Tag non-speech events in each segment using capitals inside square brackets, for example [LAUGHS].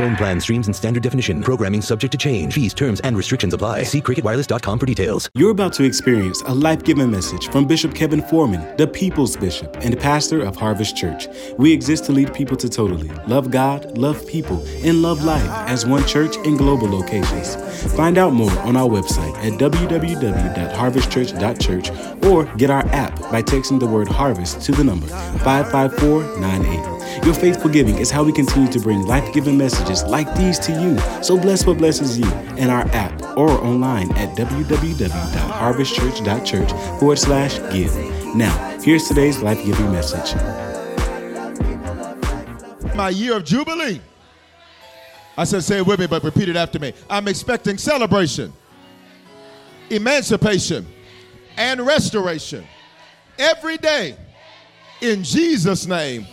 Phone plan streams in standard definition. Programming subject to change. Fees, terms, and restrictions apply. See cricketwireless.com for details. You're about to experience a life giving message from Bishop Kevin Foreman, the People's Bishop and pastor of Harvest Church. We exist to lead people to totally love God, love people, and love life as one church in global locations. Find out more on our website at www.harvestchurch.church or get our app by texting the word harvest to the number 55498. Your faithful giving is how we continue to bring life giving messages like these to you. So bless what blesses you in our app or online at www.harvestchurch.church forward slash give. Now, here's today's life giving message. My year of Jubilee. I said, say it with me, but repeat it after me. I'm expecting celebration, emancipation, and restoration every day in Jesus' name.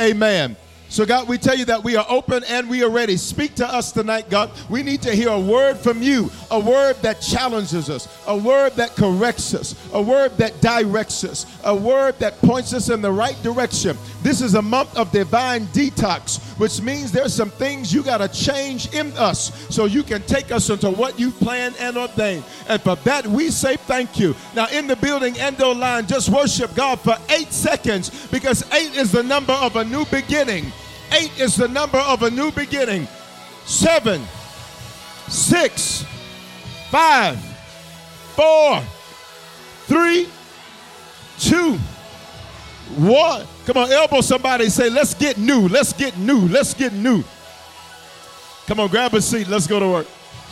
Amen. So, God, we tell you that we are open and we are ready. Speak to us tonight, God. We need to hear a word from you, a word that challenges us, a word that corrects us, a word that directs us, a word that points us in the right direction. This is a month of divine detox, which means there's some things you got to change in us so you can take us into what you planned and ordained. And for that, we say thank you. Now, in the building, Endo line, just worship God for eight seconds because eight is the number of a new beginning. Eight is the number of a new beginning. Seven, six, five, four, three, two, one. Come on, elbow somebody say, let's get new, let's get new, let's get new. Come on, grab a seat, let's go to work.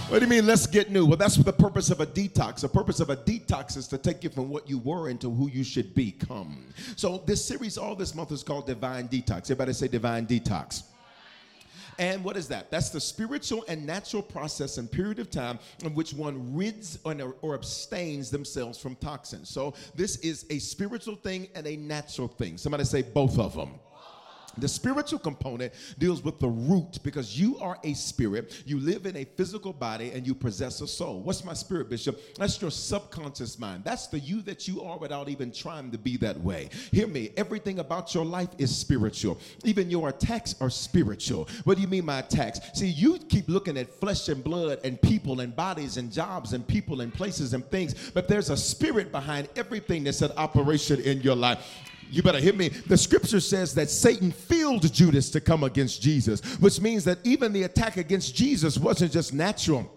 What do you mean, let's get new? Well, that's the purpose of a detox. The purpose of a detox is to take you from what you were into who you should become. So, this series all this month is called Divine Detox. Everybody say Divine Detox. And what is that? That's the spiritual and natural process and period of time in which one rids or, or, abstains themselves from toxins. So, this is a spiritual thing and a natural thing. Somebody say both of them. The spiritual component deals with the root because you are a spirit. You live in a physical body and you possess a soul. What's my spirit, Bishop? That's your subconscious mind. That's the you that you are without even trying to be that way. Hear me. Everything about your life is spiritual. Even your attacks are spiritual. What do you mean by attacks? See, you keep looking at flesh and blood and people and bodies and jobs and people and places and things, but there's a spirit behind everything that's at operation in your life. You better hear me. The scripture says that Satan filled Judas to come against Jesus, which means that even the attack against Jesus wasn't just natural.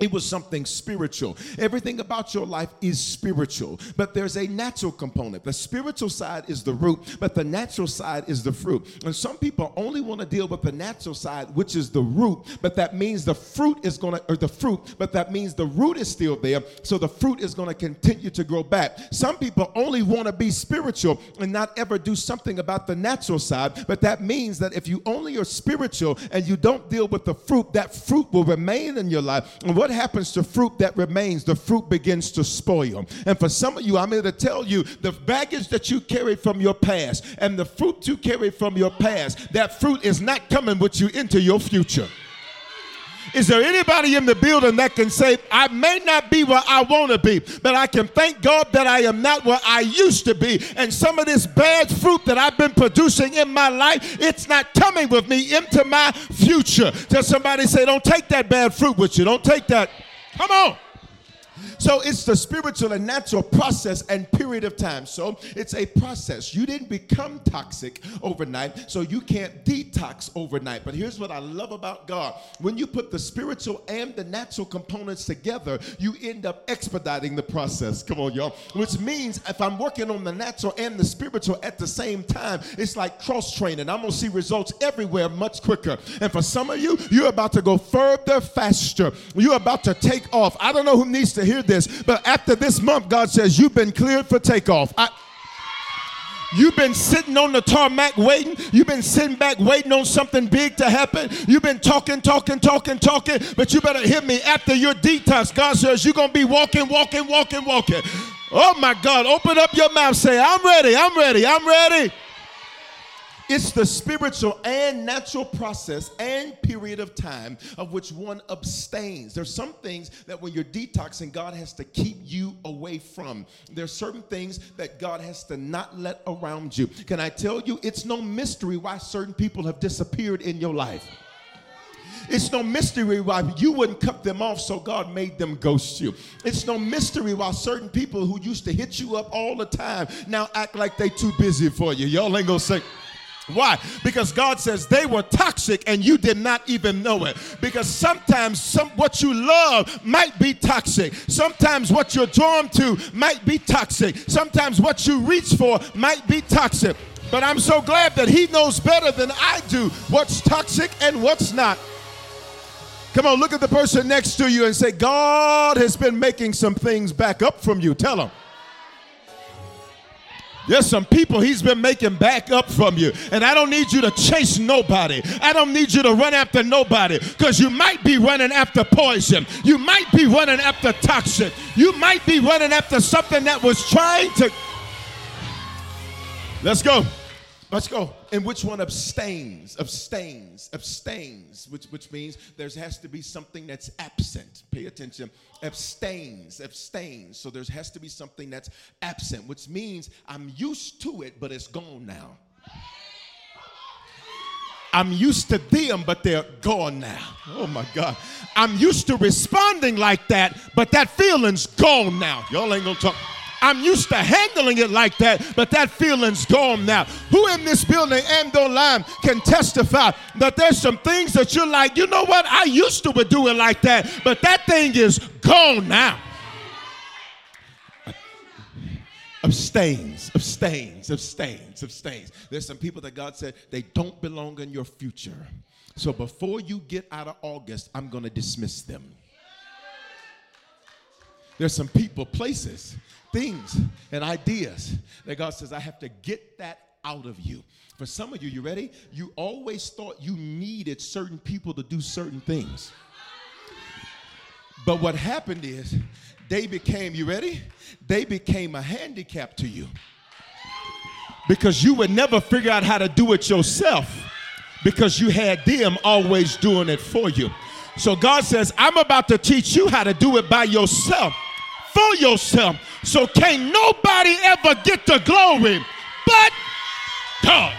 It was something spiritual. Everything about your life is spiritual, but there's a natural component. The spiritual side is the root, but the natural side is the fruit. And some people only want to deal with the natural side, which is the root, but that means the fruit is going to, or the fruit, but that means the root is still there, so the fruit is going to continue to grow back. Some people only want to be spiritual and not ever do something about the natural side, but that means that if you only are spiritual and you don't deal with the fruit, that fruit will remain in your life. And what happens to fruit that remains? The fruit begins to spoil. And for some of you, I'm here to tell you the baggage that you carry from your past and the fruit you carry from your past, that fruit is not coming with you into your future. Is there anybody in the building that can say, I may not be where I want to be, but I can thank God that I am not where I used to be? And some of this bad fruit that I've been producing in my life, it's not coming with me into my future. Tell somebody say, Don't take that bad fruit with you. Don't take that. Come on. So it's the spiritual and natural process and period of time. So it's a process. You didn't become toxic overnight, so you can't detox overnight. But here's what I love about God when you put the spiritual and the natural components together, you end up expediting the process. Come on, y'all. Which means if I'm working on the natural and the spiritual at the same time, it's like cross training. I'm going to see results everywhere much quicker. And for some of you, you're about to go further faster. You're about to take off. I don't know who needs to hear this, but after this month, God says, You've been cleared for takeoff. I, You've been sitting on the tarmac waiting. You've been sitting back waiting on something big to happen. You've been talking, talking, talking, talking, but you better hit me after your detox. God says you're going to be walking, walking, walking, walking. Oh my God, open up your mouth. Say, I'm ready, I'm ready, I'm ready. It's the spiritual and natural process and period of time of which one abstains. There's some things that when you're detoxing, God has to keep you away from. There's certain things that God has to not let around you. Can I tell you, it's no mystery why certain people have disappeared in your life. It's no mystery why you wouldn't cut them off, so God made them ghost you. It's no mystery why certain people who used to hit you up all the time now act like they too busy for you. Y'all ain't gonna say. Why? Because God says they were toxic and you did not even know it. Because sometimes some what you love might be toxic. Sometimes what you're drawn to might be toxic. Sometimes what you reach for might be toxic. But I'm so glad that he knows better than I do what's toxic and what's not. Come on, look at the person next to you and say, God has been making some things back up from you. Tell them. There's some people he's been making back up from you. And I don't need you to chase nobody. I don't need you to run after nobody because you might be running after poison. You might be running after toxin. You might be running after something that was trying to. Let's go. Let's go. And which one abstains, abstains, abstains, which, which means there has to be something that's absent. Pay attention. Abstains, abstains. So there has to be something that's absent, which means I'm used to it, but it's gone now. I'm used to them, but they're gone now. Oh my God. I'm used to responding like that, but that feeling's gone now. Y'all ain't gonna talk. I'm used to handling it like that, but that feeling's gone now. Who in this building and online can testify that there's some things that you're like, you know what? I used to do it like that, but that thing is gone now. Abstains, abstains, abstains, abstains. There's some people that God said they don't belong in your future. So before you get out of August, I'm going to dismiss them. There's some people, places things and ideas that God says, I have to get that out of you. For some of you, you ready? You always thought you needed certain people to do certain things. But what happened is they became, you ready? They became a handicap to you. Because you would never figure out how to do it yourself because you had them always doing it for you. So God says, I'm about to teach you how to do it by yourself, for yourself, so can't nobody ever get the glory but God.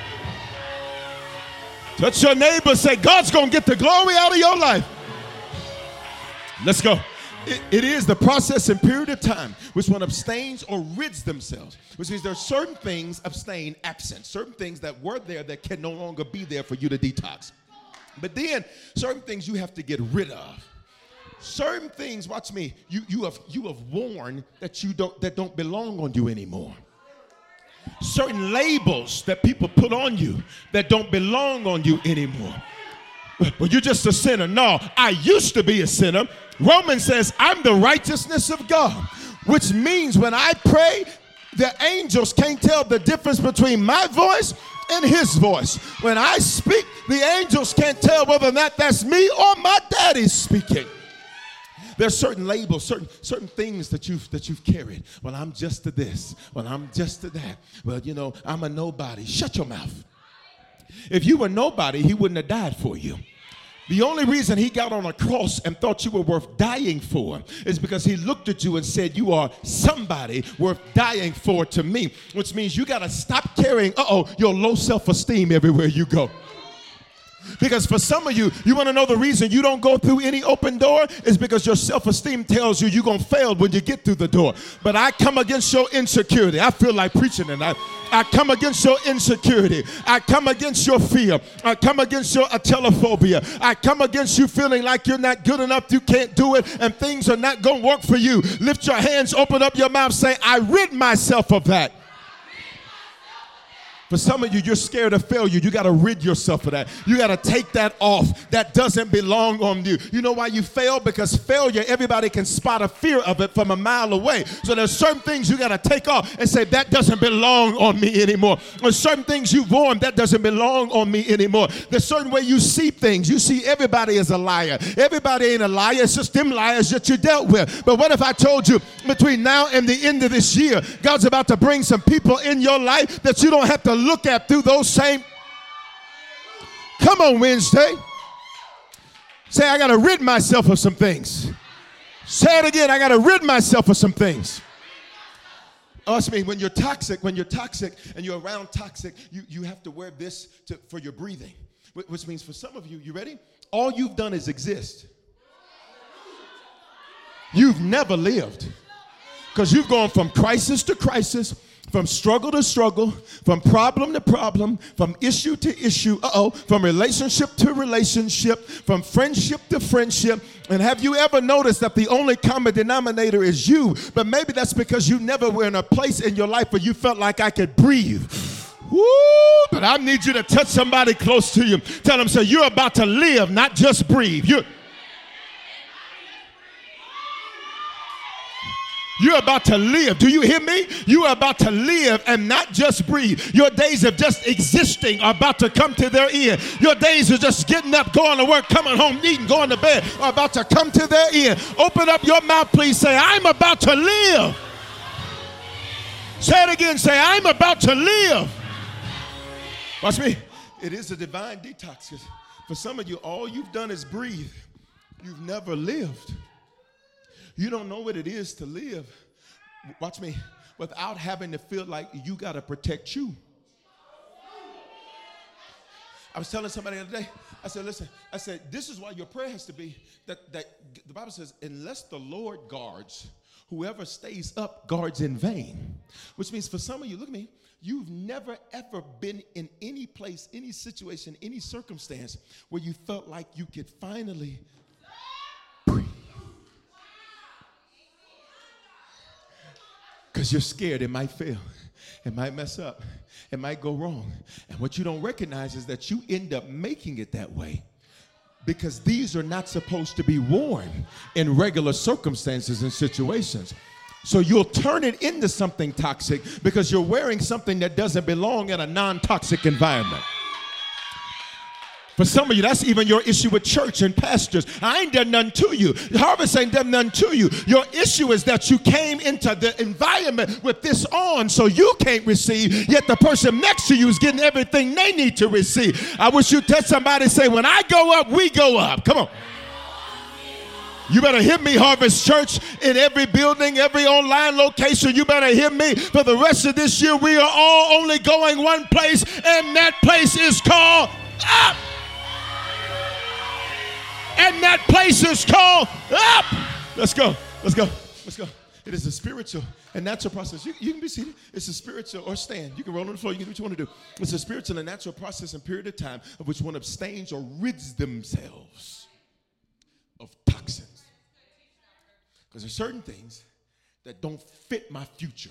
Touch your neighbor, say, God's gonna get the glory out of your life. Let's go. It, it is the process and period of time which one abstains or rids themselves, which means there are certain things abstain absent, certain things that were there that can no longer be there for you to detox. But then certain things you have to get rid of certain things, watch me, you, you, have, you have worn that, you don't, that don't belong on you anymore. Certain labels that people put on you that don't belong on you anymore. Well, you're just a sinner. No, I used to be a sinner. Romans says, I'm the righteousness of God, which means when I pray, the angels can't tell the difference between my voice and his voice. When I speak, the angels can't tell whether or not that's me or my daddy's speaking. There's certain labels, certain certain things that you've that you've carried. Well, I'm just to this. Well, I'm just to that. Well, you know, I'm a nobody. Shut your mouth. If you were nobody, he wouldn't have died for you. The only reason he got on a cross and thought you were worth dying for is because he looked at you and said, You are somebody worth dying for to me, which means you got to stop carrying, uh oh, your low self esteem everywhere you go. Because for some of you, you want to know the reason you don't go through any open door is because your self esteem tells you you're going to fail when you get through the door. But I come against your insecurity. I feel like preaching tonight. I come against your insecurity. I come against your fear. I come against your atelophobia. I come against you feeling like you're not good enough, you can't do it, and things are not going to work for you. Lift your hands, open up your mouth, say, I rid myself of that. For some of you, you're scared of failure. You got to rid yourself of that. You got to take that off. That doesn't belong on you. You know why you fail? Because failure, everybody can spot a fear of it from a mile away. So there's certain things you got to take off and say, that doesn't belong on me anymore. There's certain things you've worn that doesn't belong on me anymore. There's certain way you see things. You see everybody as a liar. Everybody ain't a liar. It's just them liars that you dealt with. But what if I told you between now and the end of this year, God's about to bring some people in your life that you don't have to look at through those same. Come on, Wednesday. Say, I got to rid myself of some things. Say it again. I got to rid myself of some things. Oh, Ask me, when you're toxic, when you're toxic and you're around toxic, you, you have to wear this to, for your breathing. Which means for some of you, you ready? All you've done is exist. You've never lived. Because you've gone from crisis to crisis, from struggle to struggle, from problem to problem, from issue to issue, uh oh, from relationship to relationship, from friendship to friendship. And have you ever noticed that the only common denominator is you? But maybe that's because you never were in a place in your life where you felt like I could breathe. Woo! But I need you to touch somebody close to you. Tell them, say, you're about to live, not just breathe. You're You're about to live. Do you hear me? You are about to live and not just breathe. Your days of just existing are about to come to their end. Your days of just getting up, going to work, coming home, eating, going to bed are about to come to their end. Open up your mouth, please. Say, I'm about to live. Say it again. Say, I'm about to live. Watch me. It is a divine detox. For some of you, all you've done is breathe. You've never lived. You don't know what it is to live, watch me, without having to feel like you got to protect you. I was telling somebody the other day, I said, listen, I said, this is why your prayer has to be that, that the Bible says, unless the Lord guards, whoever stays up guards in vain. Which means for some of you, look at me, you've never ever been in any place, any situation, any circumstance where you felt like you could finally because you're scared it might fail, it might mess up, it might go wrong. And what you don't recognize is that you end up making it that way because these are not supposed to be worn in regular circumstances and situations. So you'll turn it into something toxic because you're wearing something that doesn't belong in a non toxic environment. For some of you, that's even your issue with church and pastors. I ain't done nothing to you. Harvest ain't done nothing to you. Your issue is that you came into the environment with this on, so you can't receive, yet the person next to you is getting everything they need to receive. I wish you'd touch somebody say, When I go up, we go up. Come on. You better hear me, Harvest Church, in every building, every online location. You better hear me. For the rest of this year, we are all only going one place, and that place is called up and that place is called up. Let's go. Let's go. Let's go. It is a spiritual and natural process. You, you, can be seated. It's a spiritual or stand. You can roll on the floor. You can do what you want to do. It's a spiritual and natural process and period of time of which one abstains or rids themselves of toxins. Because there's certain things that don't fit my future.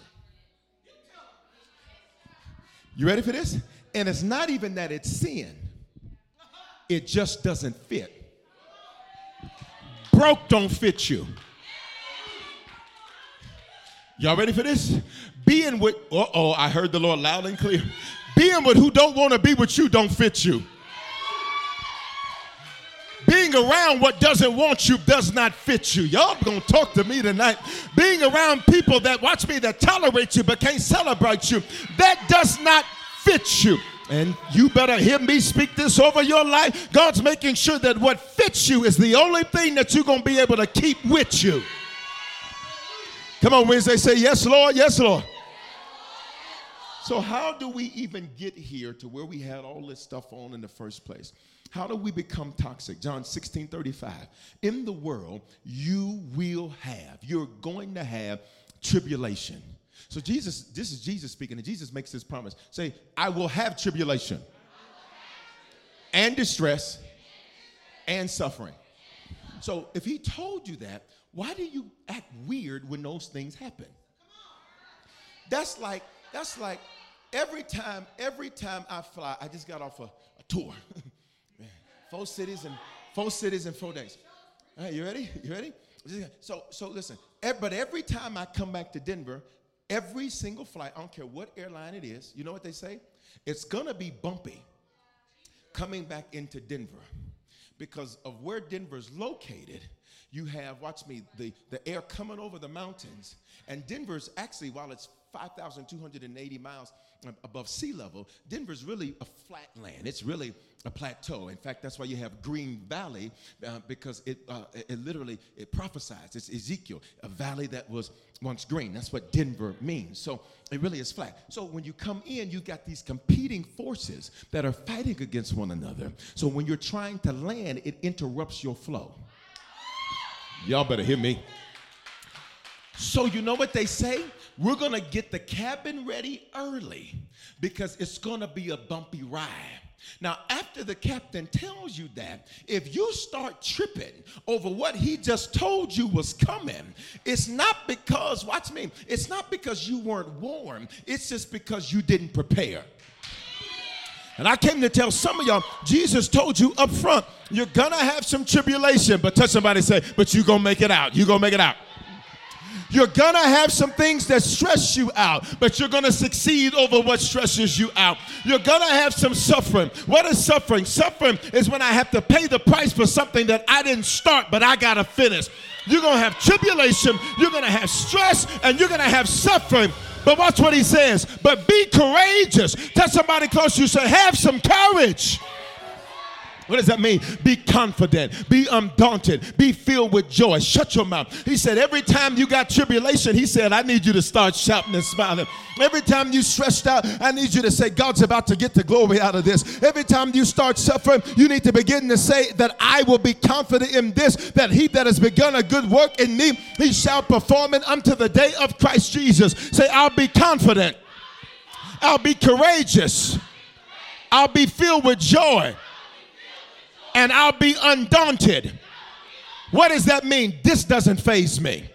You ready for this? And it's not even that it's sin, it just doesn't fit broke don't fit you. Y'all ready for this? Being with, uh oh, I heard the Lord loud and clear. Being with who don't want to be with you don't fit you. Being around what doesn't want you does not fit you. Y'all gonna talk to me tonight. Being around people that watch me that tolerate you but can't celebrate you, that does not fit you. And you better hear me speak this over your life. God's making sure that what fits you is the only thing that you're going to be able to keep with you. Come on, Wednesday, say, Yes, Lord, yes, Lord. So, how do we even get here to where we had all this stuff on in the first place? how do we become toxic? John 16 35. In the world, you will have, you're going to have tribulation. So Jesus, this is Jesus speaking, and Jesus makes this promise. Say, I will have tribulation and distress and suffering. So if he told you that, why do you act weird when those things happen? That's like, that's like every time, every time I fly, I just got off a, a tour. [LAUGHS] four cities and four cities in four days. All right, you ready? You ready? So, so listen. But every time I come back to Denver, every single flight, I don't care what airline it is, you know what they say? It's gonna be bumpy coming back into Denver because of where Denver's located. You have, watch me, the, the air coming over the mountains. And Denver's actually, while it's 5,280 miles above sea level, Denver's really a flat land. It's really a plateau. In fact, that's why you have Green Valley uh, because it, uh, it literally it prophesies. It's Ezekiel, a valley that was once green. That's what Denver means. So it really is flat. So when you come in, you got these competing forces that are fighting against one another. So when you're trying to land, it interrupts your flow. Y'all better hear me. So you know what they say? We're gonna get the cabin ready early because it's gonna be a bumpy ride. Now, after the captain tells you that, if you start tripping over what he just told you was coming, it's not because, watch me, it's not because you weren't warm, it's just because you didn't prepare. And I came to tell some of y'all, Jesus told you up front, you're gonna have some tribulation, but touch somebody say, but you're gonna make it out. You're gonna make it out. You're gonna have some things that stress you out, but you're gonna succeed over what stresses you out. You're gonna have some suffering. What is suffering? Suffering is when I have to pay the price for something that I didn't start, but I gotta finish. You're gonna have tribulation, you're gonna have stress, and you're gonna have suffering. But watch what he says. But be courageous. Tell somebody close to you, say, have some courage. What does that mean? Be confident, be undaunted, be filled with joy. Shut your mouth. He said, Every time you got tribulation, he said, I need you to start shouting and smiling. Every time you stressed out, I need you to say, God's about to get the glory out of this. Every time you start suffering, you need to begin to say that I will be confident in this, that he that has begun a good work in me, he shall perform it unto the day of Christ Jesus. Say, I'll be confident, I'll be courageous, I'll be filled with joy and I'll be undaunted. What does that mean? This doesn't faze me.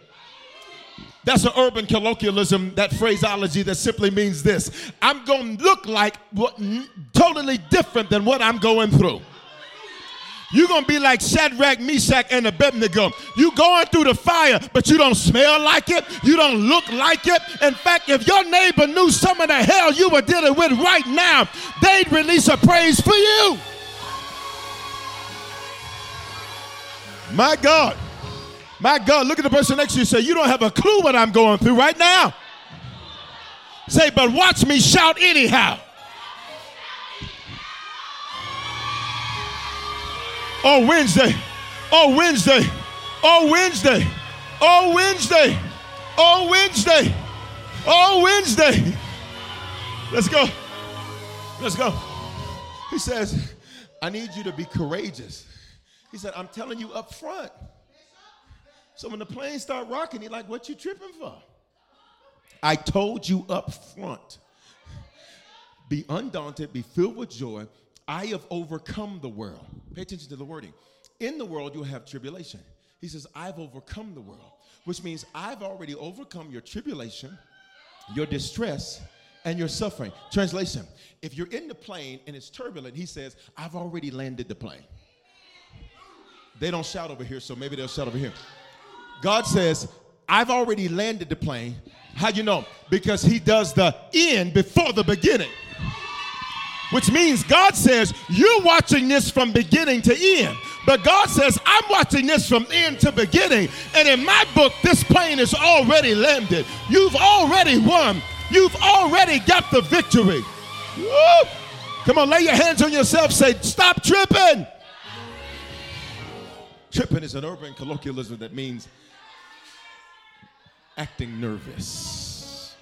That's an urban colloquialism, that phraseology that simply means this I'm going to look like what, totally different than what I'm going through. You're going to be like Shadrach, Meshach, and Abednego. You're going through the fire, but you don't smell like it. You don't look like it. In fact, if your neighbor knew some of the hell you were dealing with right now, they'd release a praise for you. My God. My God, look at the person next to you say, You don't have a clue what I'm going through right now. Say, but watch me shout anyhow. Oh, Wednesday. Oh, Wednesday. Oh, Wednesday. Oh, Wednesday. Oh, Wednesday. Oh, Wednesday. Let's go. Let's go. He says, I need you to be courageous. He said, I'm telling you up front. So when the plane start rocking, he like, what you tripping for? I told you up front. Be undaunted, be filled with joy. I have overcome the world. Pay attention to the wording. In the world, you'll have tribulation. He says, I've overcome the world, which means I've already overcome your tribulation, your distress, and your suffering. Translation If you're in the plane and it's turbulent, he says, I've already landed the plane. They don't shout over here, so maybe they'll shout over here. God says, I've already landed the plane. How you know? Because he does the end before the beginning. Which means God says, You're watching this from beginning to end. But God says, I'm watching this from end to beginning. And in my book, this plane is already landed. You've already won. You've already got the victory. Woo! Come on, lay your hands on yourself. Say, Stop tripping. Tripping is an urban colloquialism that means acting nervous,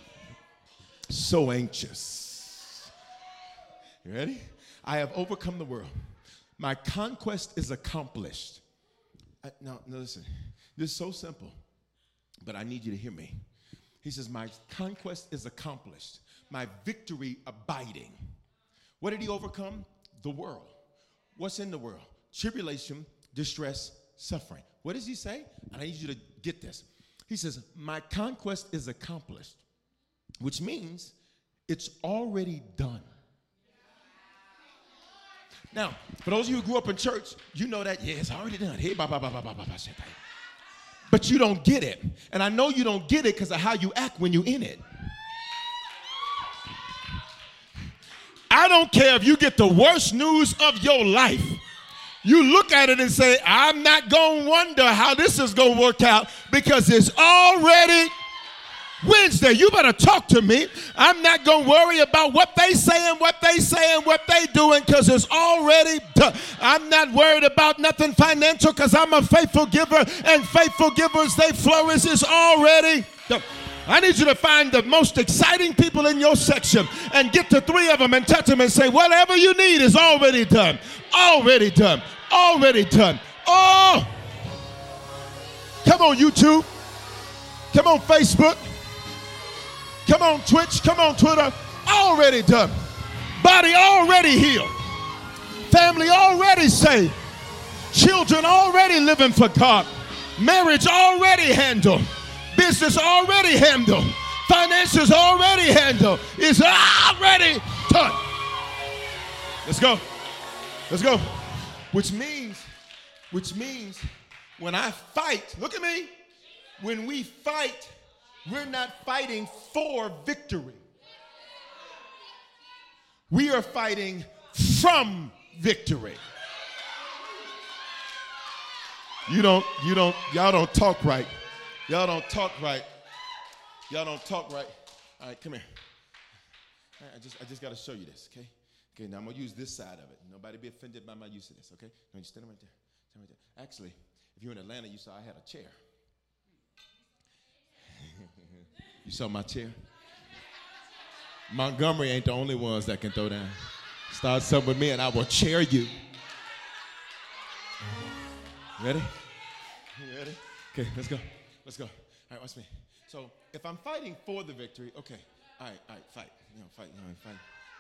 so anxious. You ready? I have overcome the world. My conquest is accomplished. I, now, now, listen, this is so simple, but I need you to hear me. He says, My conquest is accomplished, my victory abiding. What did he overcome? The world. What's in the world? Tribulation, distress, suffering. What does he say? And I need you to get this. He says, My conquest is accomplished, which means it's already done. Now, for those of you who grew up in church, you know that, yeah, it's already done. Hey, ba, ba, ba, ba, ba, ba, ba, But you don't get it. And I know you don't get it because of how you act when you're in it. I don't care if you get the worst news of your life. You look at it and say, I'm not going to wonder how this is going to work out because it's already Wednesday, you better talk to me. I'm not going to worry about what they saying, what they saying, what they doing because it's already done. I'm not worried about nothing financial because I'm a faithful giver and faithful givers, they flourish. It's already done. I need you to find the most exciting people in your section and get to three of them and touch them and say, whatever you need is already done. Already done. Already done. Oh! Come on, YouTube. Come on, Facebook. Come on, Twitch. Come on, Twitter. Already done. Body already healed. Family already saved. Children already living for God. Marriage already handled. Business already handled. Finances already handled. It's already done. Let's go. Let's go. Which means, which means when I fight, look at me. When we fight, we're not fighting for victory. We are fighting from victory. You don't, you don't, y'all don't talk right. Y'all don't talk right. Y'all don't talk right. All right, come here. I just, I just got to show you this, okay? Okay, now I'm gonna use this side of it. Nobody be offended by my use of this, okay? No, you stand right there. Stand right there. Actually, if you're in Atlanta, you saw I had a chair. [LAUGHS] You saw my chair? Montgomery ain't the only ones that can throw down. Start something with me and I will chair you. Ready? Ready? Okay, let's go. Let's go. All right, watch me. So if I'm fighting for the victory, okay. All right, all right, fight. You know, fight. You know, fight.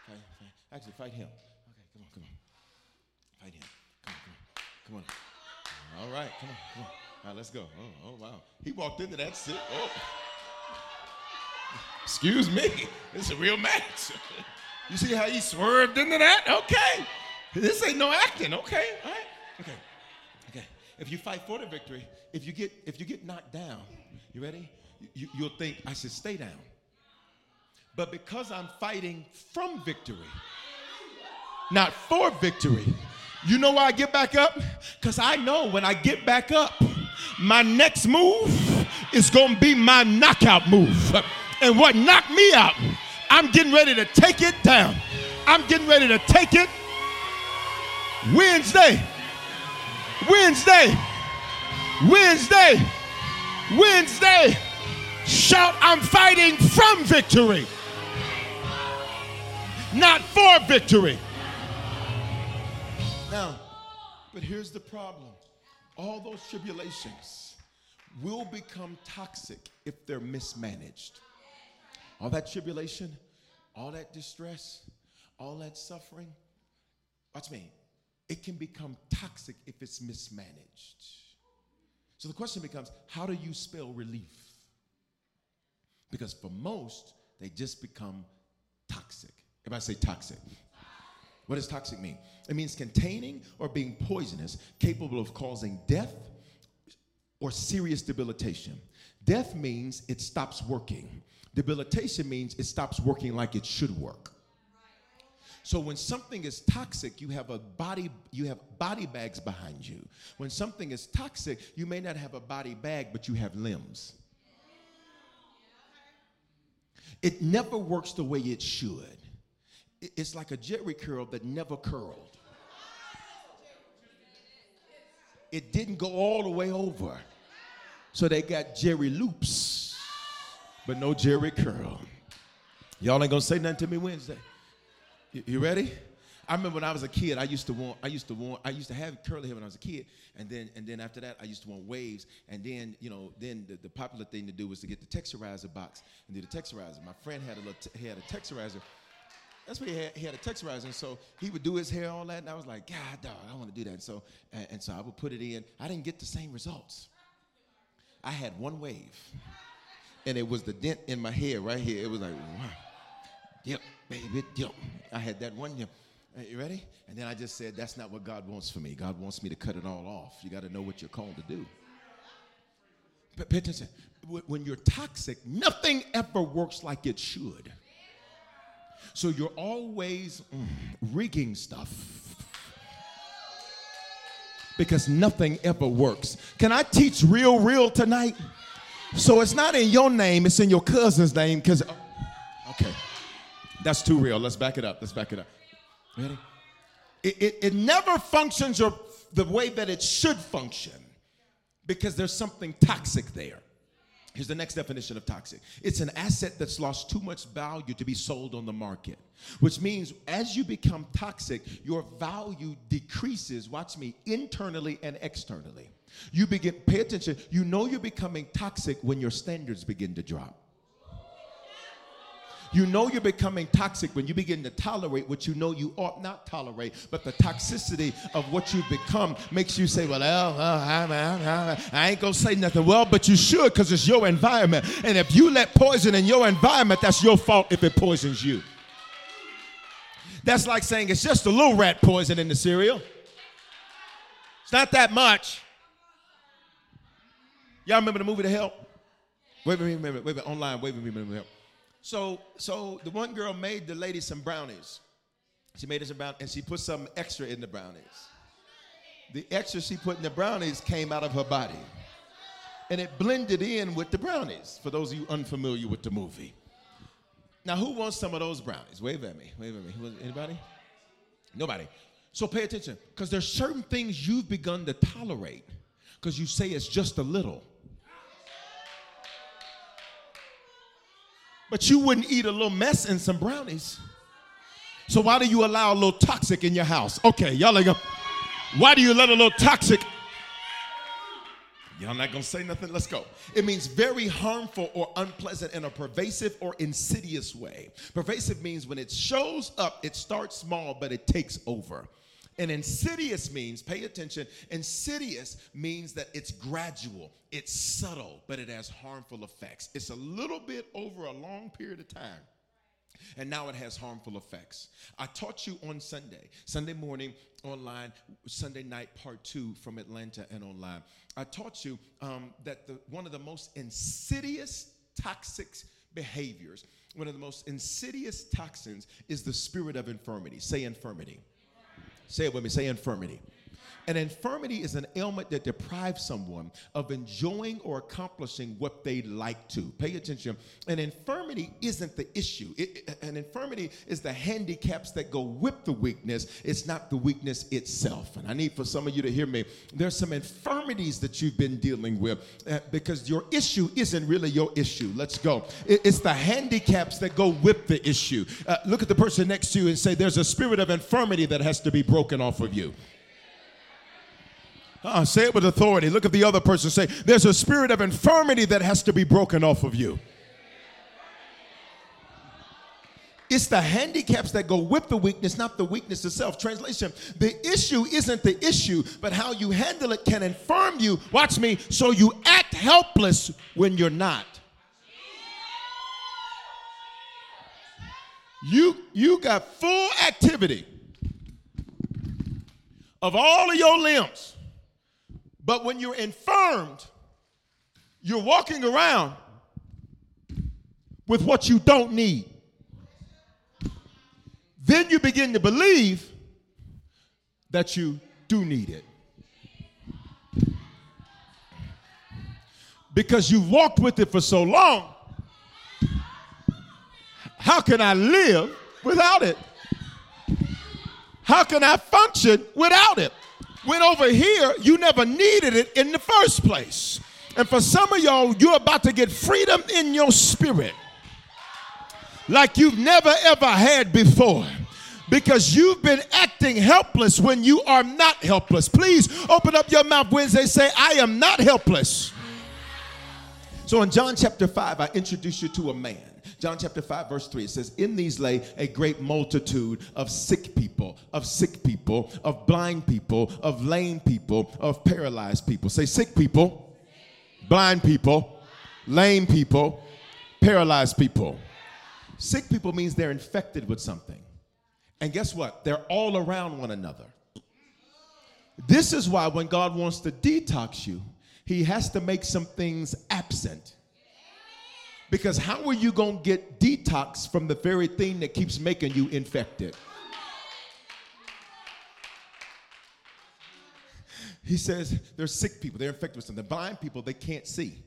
Fight. Fight. Actually, fight him. Okay, come on, come on. Fight him. Come on, come on. Come on. All right, come on, come on. All right, let's go. Oh, oh wow. He walked into that sit. Oh. Excuse me. This is a real match. [LAUGHS] you see how he swerved into that? Okay. This ain't no acting. Okay. All right. Okay. Okay. If you fight for the victory, if you get if you get knocked down, you ready? You, you'll think I should stay down. But because I'm fighting from victory, not for victory, you know why I get back up? Because I know when I get back up, my next move is going to be my knockout move. And what knocked me out, I'm getting ready to take it down. I'm getting ready to take it Wednesday. Wednesday. Wednesday. Wednesday. Shout, I'm fighting from victory, not for victory. Now, but here's the problem all those tribulations will become toxic if they're mismanaged all that tribulation, all that distress, all that suffering, watch me, it can become toxic if it's mismanaged. So the question becomes how do you spell relief? Because for most, they just become toxic. Everybody say toxic. What does toxic mean? It means containing or being poisonous, capable of causing death or serious debilitation. Death means it stops working. Debilitation means it stops working like it should work. So when something is toxic, you have a body you have body bags behind you. When something is toxic, you may not have a body bag, but you have limbs. It never works the way it should. It's like a Jheri curl that never curled. It didn't go all the way over. So they got Jerry loops but no Jheri curl. Y'all ain't gonna say nothing to me Wednesday. You, you ready? I remember when I was a kid, I used to want, I used to want, I used to have curly hair when I was a kid, and then and then after that, I used to want waves, and then you know, then the, the popular thing to do was to get the texturizer box and do the texturizer. My friend had a little, t- he had a texturizer. That's what he had. He had a texturizer, and so he would do his hair, all that, and I was like, God, dog, I want to do that. And so, and, and so I would put it in. I didn't get the same results. I had one wave, and it was the dent in my hair right here. It was like, wow, yep, baby, yep. I had that one, yep. Are you ready? And then I just said, that's not what God wants for me. God wants me to cut it all off. You got to know what you're called to do. But pay attention. When you're toxic, nothing ever works like it should. So you're always mm, rigging stuff because nothing ever works. Can I teach real, real tonight? So it's not in your name, it's in your cousin's name because, okay, that's too real. Let's back it up. Let's back it up. Ready? It, it, it never functions or the way that it should function because there's something toxic there. Here's the next definition of toxic it's an asset that's lost too much value to be sold on the market, which means as you become toxic, your value decreases, watch me, internally and externally. You begin, pay attention, you know you're becoming toxic when your standards begin to drop. You know you're becoming toxic when you begin to tolerate what you know you ought not tolerate, but the toxicity of what you've become makes you say, Well, oh, oh, I, I, I ain't gonna say nothing. Well, but you should because it's your environment. And if you let poison in your environment, that's your fault if it poisons you. That's like saying it's just a little rat poison in the cereal. It's not that much. Y'all remember the movie The Help? Wait a minute, wait a minute, wait a minute, online, wait a minute, wait a minute. So, so the one girl made the lady some brownies. She made us some brownies, and she put some extra in the brownies. The extra she put in the brownies came out of her body. And it blended in with the brownies, for those of you unfamiliar with the movie. Now, who wants some of those brownies? Wave at me. Wave at me. Anybody? Nobody. So pay attention, because there's certain things you've begun to tolerate because you say it's just a little. But you wouldn't eat a little mess and some brownies. So why do you allow a little toxic in your house? Okay, y'all like, why do you let a little toxic? Y'all not gonna say nothing? Let's go. It means very harmful or unpleasant in a pervasive or insidious way. Pervasive means when it shows up, it starts small, but it takes over. And insidious means, pay attention, insidious means that it's gradual, it's subtle, but it has harmful effects. It's a little bit over a long period of time. And now it has harmful effects. I taught you on Sunday, Sunday morning online, Sunday night part two from Atlanta and online. I taught you um, that the, one of the most insidious toxic behaviors, one of the most insidious toxins is the spirit of infirmity. Say infirmity. Say it with me. Say infirmity. An infirmity is an ailment that deprives someone of enjoying or accomplishing what they like to. Pay attention. An infirmity isn't the issue. It, an infirmity is the handicaps that go with the weakness. It's not the weakness itself. And I need for some of you to hear me. There's some infirmities that you've been dealing with uh, because your issue isn't really your issue. Let's go. It, it's the handicaps that go with the issue. Uh, look at the person next to you and say, There's a spirit of infirmity that has to be broken off of you. Uh, say it with authority. Look at the other person. Say, there's a spirit of infirmity that has to be broken off of you. It's the handicaps that go with the weakness, not the weakness itself. Translation The issue isn't the issue, but how you handle it can infirm you. Watch me, so you act helpless when you're not. You, you got full activity of all of your limbs but when you're infirmed, you're walking around with what you don't need. Then you begin to believe that you do need it. Because you've walked with it for so long. How can I live without it? How can I function without it? When over here, you never needed it in the first place. And for some of y'all, you're about to get freedom in your spirit like you've never ever had before. because you've been acting helpless when you are not helpless. Please open up your mouth Wednesday, say, I am not helpless. So in John chapter 5, I introduce you to a man. John chapter 5, verse 3, it says, In these lay a great multitude of sick people, of sick people, of blind people, of lame people, of paralyzed people. Say, sick people, blind people, lame people, paralyzed people. Sick people means they're infected with something. And guess what? They're all around one another. This is why when God wants to detox you, he has to make some things absent. Because how are you going to get detox from the very thing that keeps making you infected? He says there's sick people, they're infected with something. The blind people, they can't see.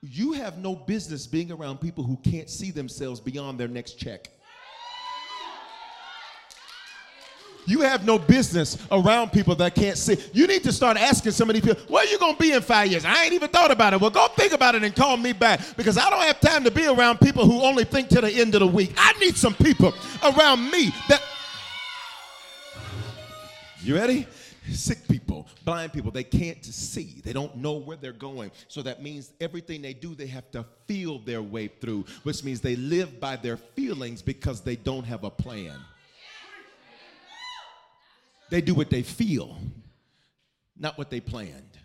You have no business being around people who can't see themselves beyond their next check. You have no business around people that can't see. You need to start asking some of these people, where you to be in five years? I ain't even thought about it. Well, go think about it and call me back because I don't have time to be around people who only think to the end of the week. I need some people around me that. You ready? Sick people, blind people, they can't see. They don't know where they're going. So that means everything they do, they have to feel their way through, which means they live by their feelings because they don't have a plan. They do what they feel, not what they planned.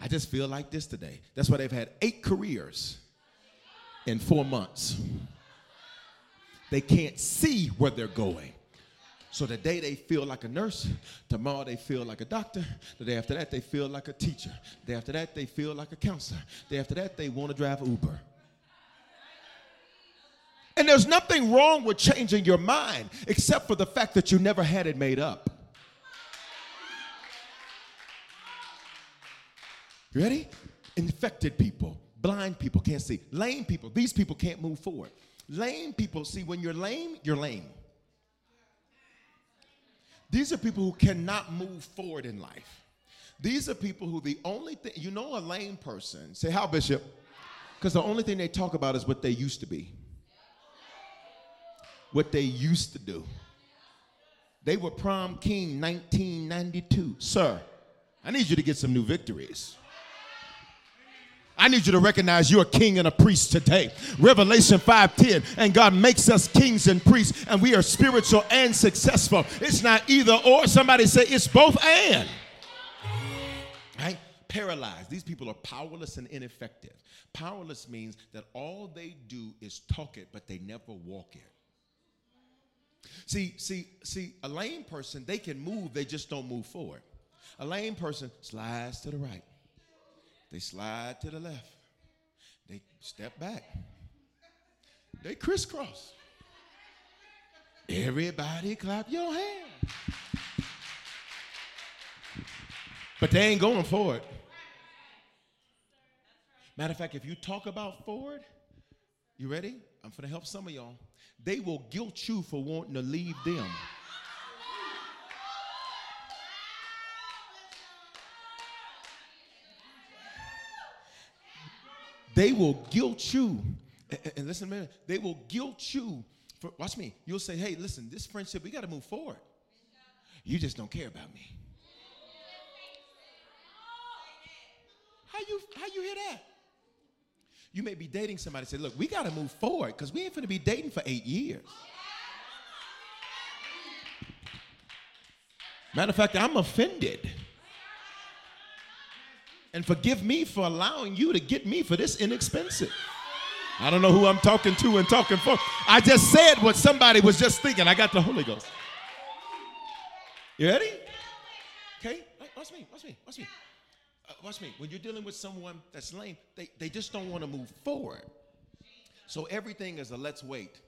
I just feel like this today. That's why they've had eight careers in four months. They can't see where they're going. So today they feel like a nurse, tomorrow they feel like a doctor, the day after that they feel like a teacher, the day after that they feel like a counselor, the day after that they want to drive Uber. And there's nothing wrong with changing your mind except for the fact that you never had it made up. You ready? Infected people, blind people can't see, lame people, these people can't move forward. Lame people, see, when you're lame, you're lame. These are people who cannot move forward in life. These are people who the only thing, you know, a lame person, say, How, Bishop? Because the only thing they talk about is what they used to be what they used to do. They were prom king 1992. Sir, I need you to get some new victories. I need you to recognize you're a king and a priest today. Revelation 5:10. And God makes us kings and priests, and we are spiritual and successful. It's not either or. Somebody say it's both and. Right? Paralyzed. These people are powerless and ineffective. Powerless means that all they do is talk it, but they never walk it. See, see, see, a lame person, they can move, they just don't move forward. A lame person slides to the right. They slide to the left. They step back. They crisscross. Everybody clap your hands. But they ain't going forward. Matter of fact, if you talk about forward, you ready? I'm going to help some of y'all they will guilt you for wanting to leave them. They will guilt you. And listen man, they will guilt you for, watch me. You'll say, hey, listen, this friendship, we got to move forward. You just don't care about me. How you how you hear that? You may be dating somebody say, look, we got to move forward because we ain't going to be dating for eight years. Matter of fact, I'm offended. And forgive me for allowing you to get me for this inexpensive. I don't know who I'm talking to and talking for. I just said what somebody was just thinking. I got the Holy Ghost. You ready? Okay, watch me, watch me, watch me uh, Uh, watch me, when you're dealing with someone that's lame, they, they just don't want to move forward. So everything is a let's wait.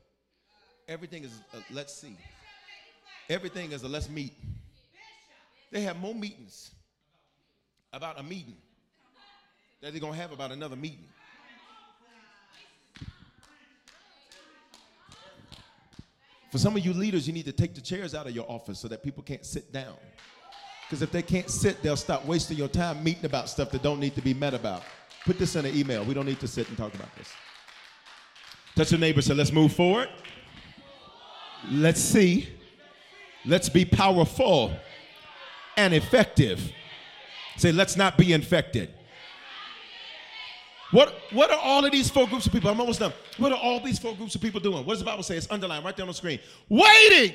Everything is a let's see. Everything is a let's meet. They have more meetings about a meeting that they're going to have about another meeting. For some of you leaders, you need to take the chairs out of your office so that people can't sit down. Because if they can't sit, they'll stop wasting your time meeting about stuff that don't need to be met about. Put this in an email. We don't need to sit and talk about this. Touch your neighbor. Say, let's move forward. Let's see. Let's be powerful and effective. Say, let's not be infected. What, what are all of these four groups of people? I'm almost done. What are all these four groups of people doing? What does the Bible say? It's underlined right there on the screen. Waiting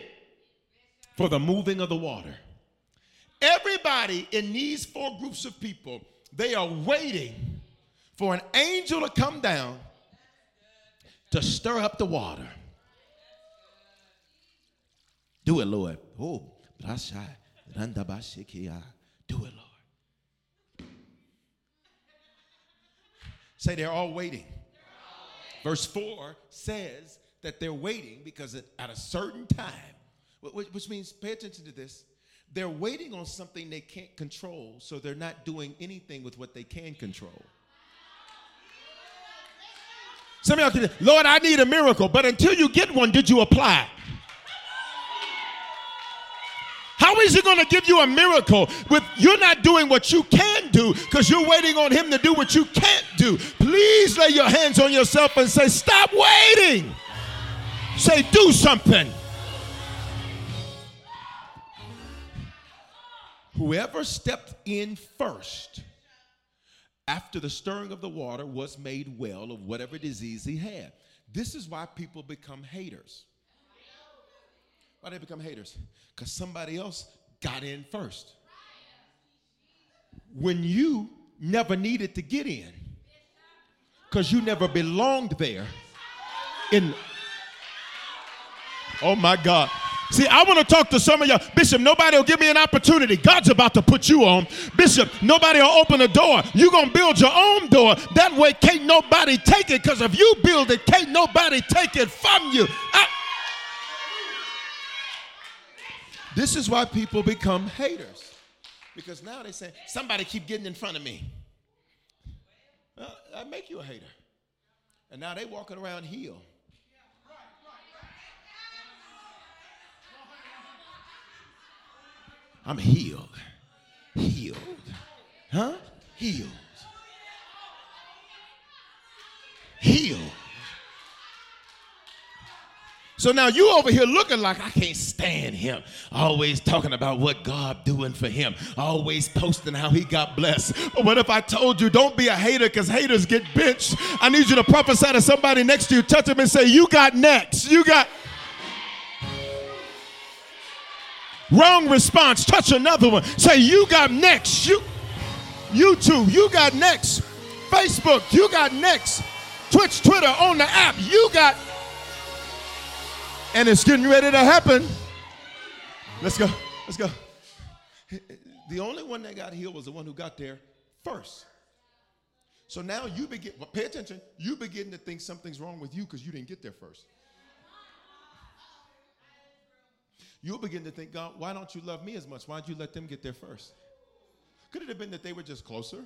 for the moving of the water. Everybody in these four groups of people, they are waiting for an angel to come down to stir up the water. Do it, Lord. Oh, do it, Lord. Say they're all waiting. Verse 4 says that they're waiting because at a certain time, which means, pay attention to this, they're waiting on something they can't control, so they're not doing anything with what they can control. Some of y'all Lord, I need a miracle, but until you get one, did you apply? How is he going to give you a miracle with you're not doing what you can do because you're waiting on him to do what you can't do? Please lay your hands on yourself and say, Stop waiting. Say, Do something. Whoever stepped in first after the stirring of the water was made well of whatever disease he had. This is why people become haters. Why they become haters? Because somebody else got in first. When you never needed to get in, because you never belonged there. In oh my God. See, I want to talk to some of y'all. Bishop, nobody will give me an opportunity. God's about to put you on. Bishop, nobody will open a door. You're going to build your own door. That way, can't nobody take it because if you build it, can't nobody take it from you. I, This is why people become haters. Because now they say, somebody keep getting in front of me. Well, I make you a hater. And now they walking around healed. I'm healed. Healed. Huh? Healed. Healed. So now you over here looking like I can't stand him. Always talking about what God doing for him. Always posting how he got blessed. But what if I told you don't be a hater because haters get benched? I need you to prophesy to somebody next to you, touch them and say, You got next. You got wrong response. Touch another one. Say, You got next. You YouTube, you got next. Facebook, you got next. Twitch, Twitter, on the app, you got and it's getting ready to happen. Let's go. Let's go. The only one that got healed was the one who got there first. So now you begin, pay attention, you begin to think something's wrong with you because you didn't get there first. You'll begin to think, God, why don't you love me as much? Why'd you let them get there first? Could it have been that they were just closer?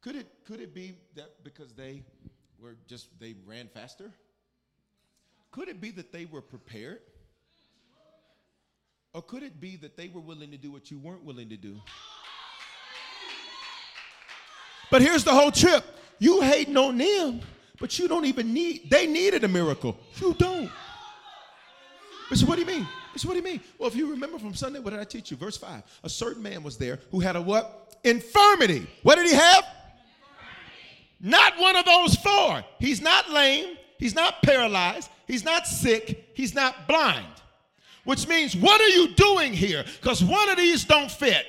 Could it, could it be that because they were just, they ran faster? Could it be that they were prepared? Or could it be that they were willing to do what you weren't willing to do? But here's the whole trip. You hating on them, but you don't even need, they needed a miracle. You don't. Bishop, what do you mean? Bishop, what do you mean? Well, if you remember from Sunday, what did I teach you? Verse 5. A certain man was there who had a what? Infirmity. What did he have? Not one of those four. He's not lame. He's not paralyzed. He's not sick. He's not blind. Which means, what are you doing here? Because one of these don't fit.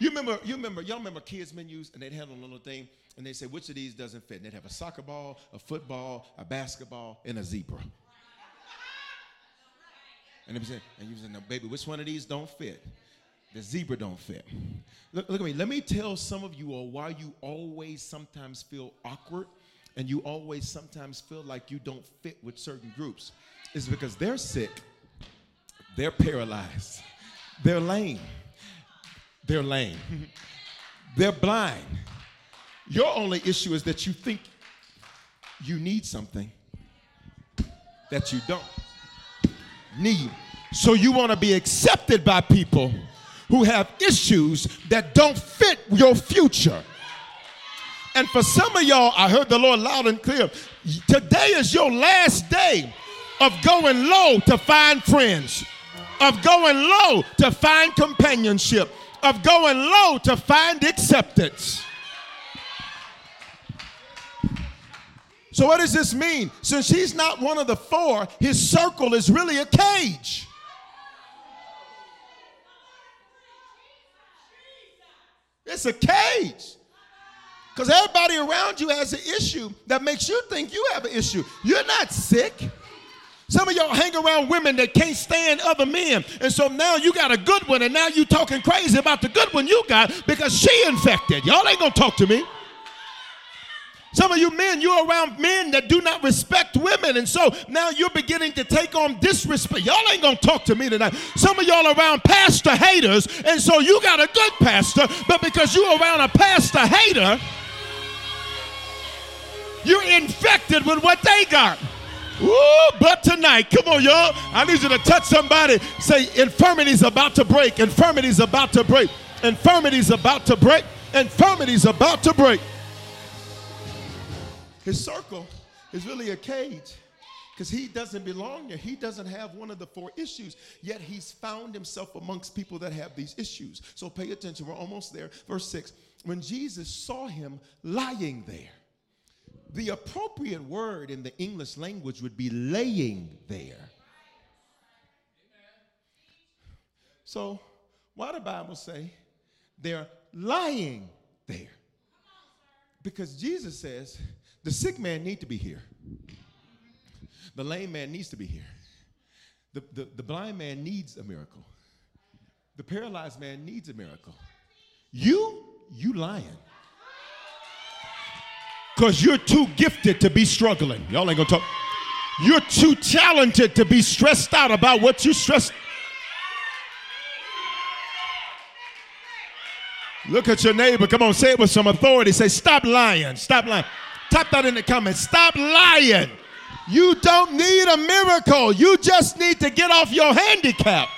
You remember, you remember, y'all remember kids' menus, and they'd have a little thing, and they'd say, which of these doesn't fit? And they'd have a soccer ball, a football, a basketball, and a zebra. And say, and you say, no, baby, which one of these don't fit? The zebra don't fit. Look, look at me. Let me tell some of you all why you always sometimes feel awkward and you always sometimes feel like you don't fit with certain groups is because they're sick, they're paralyzed, they're lame, they're lame, [LAUGHS] they're blind. Your only issue is that you think you need something that you don't need. So you want to be accepted by people who have issues that don't fit your future. And for some of y'all, I heard the Lord loud and clear. Today is your last day of going low to find friends, of going low to find companionship, of going low to find acceptance. So, what does this mean? Since he's not one of the four, his circle is really a cage. It's a cage. Because everybody around you has an issue that makes you think you have an issue. You're not sick. Some of y'all hang around women that can't stand other men. And so now you got a good one, and now you talking crazy about the good one you got because she infected. Y'all ain't gonna talk to me. Some of you men, you're around men that do not respect women. And so now you're beginning to take on disrespect. Y'all ain't going to talk to me tonight. Some of y'all around pastor haters. And so you got a good pastor, but because you're around a pastor hater, you're infected with what they got. Ooh, but tonight, come on, y'all. I need you to touch somebody. Say, infirmity's about to break. Infirmity's about to break. Infirmity's about to break. Infirmity's about to break. His circle is really a cage because he doesn't belong there. He doesn't have one of the four issues, yet he's found himself amongst people that have these issues. So pay attention. We're almost there. Verse 6 When Jesus saw him lying there, the appropriate word in the English language would be laying there. So, why the Bible say they're lying there? Because Jesus says the sick man need to be here. The lame man needs to be here. The, the, the blind man needs a miracle. The paralyzed man needs a miracle. You, you lying. Because you're too gifted to be struggling. Y'all ain't gonna talk. You're too talented to be stressed out about what you stressed. Look at your neighbor. Come on, say it with some authority. Say, stop lying. Stop lying. Type that in the comments. Stop lying. You don't need a miracle. You just need to get off your handicap.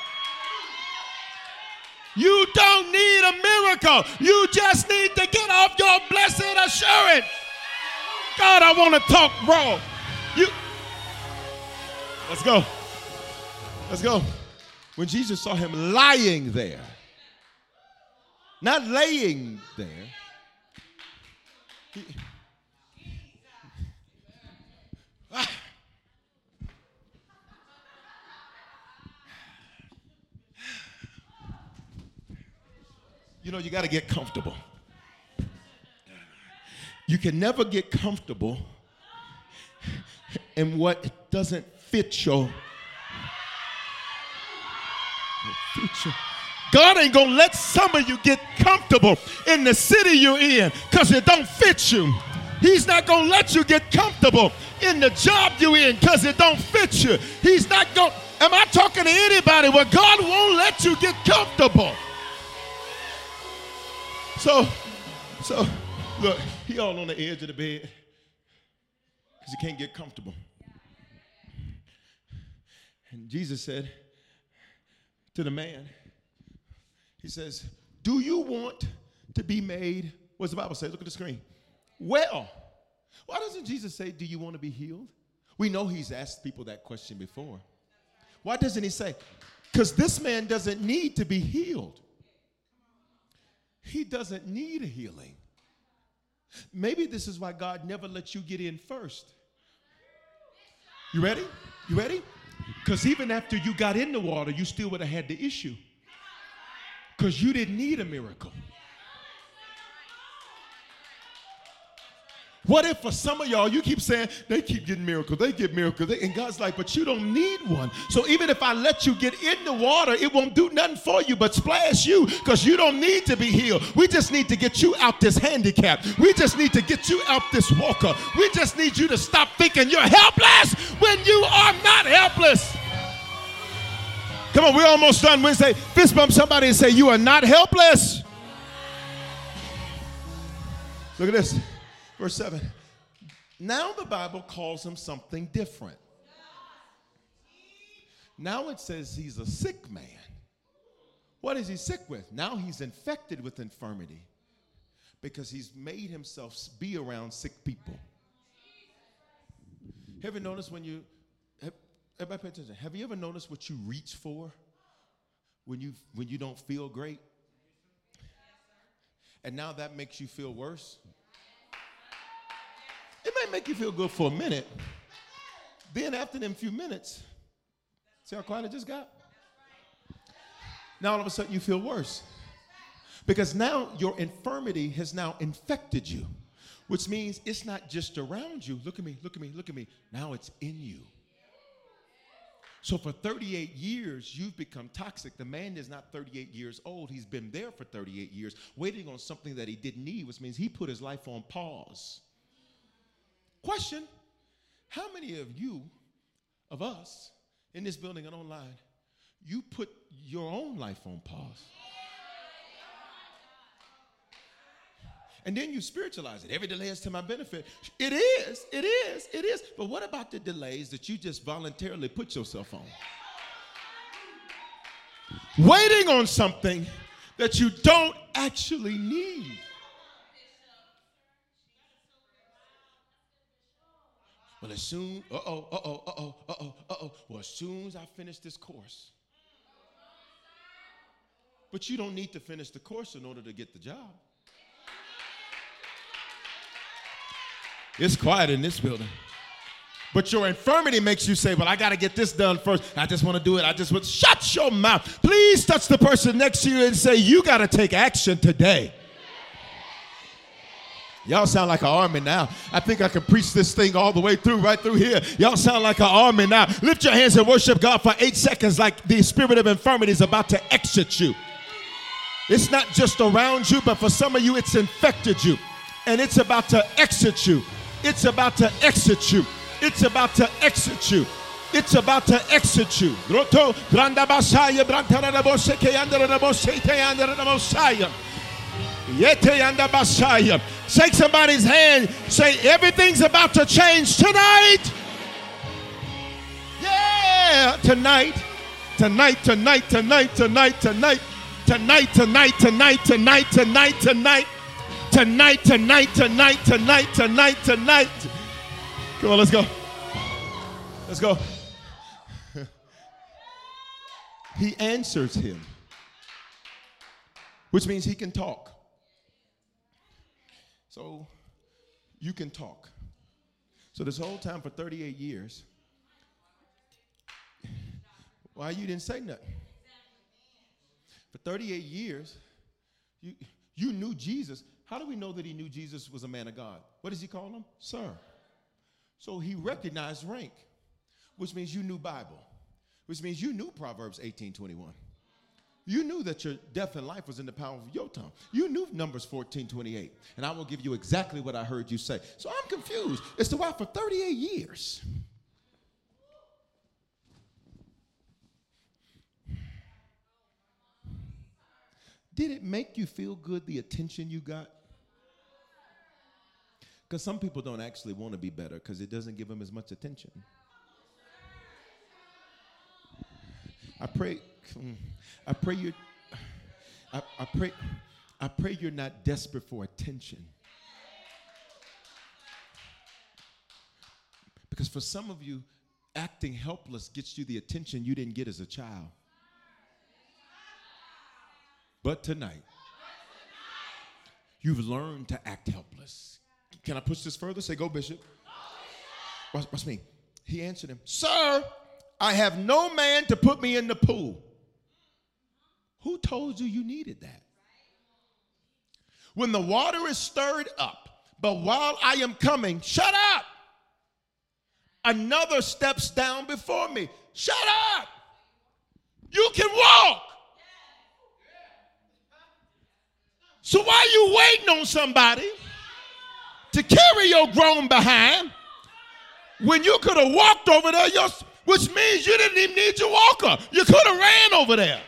You don't need a miracle. You just need to get off your blessed assurance. God, I want to talk raw. You Let's go. Let's go. When Jesus saw him lying there, not laying there, You know, you got to get comfortable. You can never get comfortable in what doesn't fit your future. God ain't gonna let some of you get comfortable in the city you're in because it don't fit you. He's not gonna let you get comfortable in the job you're in because it don't fit you. He's not gonna. Am I talking to anybody where God won't let you get comfortable? So, so, look, he all on the edge of the bed because he can't get comfortable. And Jesus said to the man, he says, Do you want to be made? What's the Bible say? Look at the screen. Well, why doesn't Jesus say, Do you want to be healed? We know he's asked people that question before. Why doesn't he say? Because this man doesn't need to be healed. He doesn't need a healing. Maybe this is why God never lets you get in first. You ready? You ready? Because even after you got in the water, you still would have had the issue. Because you didn't need a miracle. What if for some of y'all, you keep saying they keep getting miracles, they get miracles, they, and God's like, but you don't need one. So even if I let you get in the water, it won't do nothing for you but splash you because you don't need to be healed. We just need to get you out this handicap. We just need to get you out this walker. We just need you to stop thinking you're helpless when you are not helpless. Come on, we're almost done. Wednesday, fist bump somebody and say, You are not helpless. Look at this. Verse 7. Now the Bible calls him something different. Now it says he's a sick man. What is he sick with? Now he's infected with infirmity because he's made himself be around sick people. Have you noticed when you everybody pay attention. Have you ever noticed what you reach for when you when you don't feel great? And now that makes you feel worse? It may make you feel good for a minute. Then after them few minutes, see how quiet it just got? Now all of a sudden you feel worse. Because now your infirmity has now infected you, which means it's not just around you. Look at me, look at me, look at me. Now it's in you. So for 38 years, you've become toxic. The man is not 38 years old. He's been there for 38 years, waiting on something that he didn't need, which means he put his life on pause. Question How many of you, of us, in this building and online, you put your own life on pause? and then you spiritualize it. Every delay is to my benefit. It is, it is, it is. But what about the delays that you just voluntarily put yourself on? Waiting on something that you don't actually need. Well, as soon, uh oh, uh oh, uh oh, uh oh, uh oh. Well, as soon as I finish this course. But you don't need to finish the course in order to get the job. It's quiet in this building. But your infirmity makes you say, Well, I got to get this done first. I just want to do it. I just want shut your mouth. Please touch the person next to you and say, You got to take action today. Y'all sound like an army now. I think I can preach this thing all the way through, right through here. Y'all sound like an army now. Lift your hands and worship God for eight seconds, like the spirit of infirmity is about to exit you. It's not just around you, but for some of you, it's infected you and it's about to exit you. It's about to exit you. It's about to exit you. It's about to exit you. Roto Shake somebody's hand. Say everything's about to change tonight. Yeah, tonight. tonight. Tonight, tonight, tonight, tonight, tonight. Tonight, tonight, tonight, tonight, tonight, tonight tonight, tonight, tonight, tonight, tonight, tonight. Come on, let's go. Let's go. [LAUGHS] he answers him, which means he can talk. So you can talk. So this whole time for 38 years, why you didn't say nothing? For 38 years, you, you knew Jesus. How do we know that he knew Jesus was a man of God? What does he call him? Sir. So he recognized rank, which means you knew Bible, which means you knew Proverbs 18 21. You knew that your death and life was in the power of your tongue. You knew Numbers 14 28. And I will give you exactly what I heard you say. So I'm confused as to why for 38 years. Did it make you feel good the attention you got? Because some people don't actually want to be better because it doesn't give them as much attention. I pray, I pray you, I, I pray, I pray you're not desperate for attention. Because for some of you, acting helpless gets you the attention you didn't get as a child. But tonight, you've learned to act helpless. Can I push this further? Say, go, Bishop. Watch, watch me. He answered him, Sir, I have no man to put me in the pool. Who told you you needed that? When the water is stirred up, but while I am coming, shut up. Another steps down before me. Shut up. You can walk. So why are you waiting on somebody? to carry your grown behind when you could have walked over there, which means you didn't even need your walker. You could have ran over there.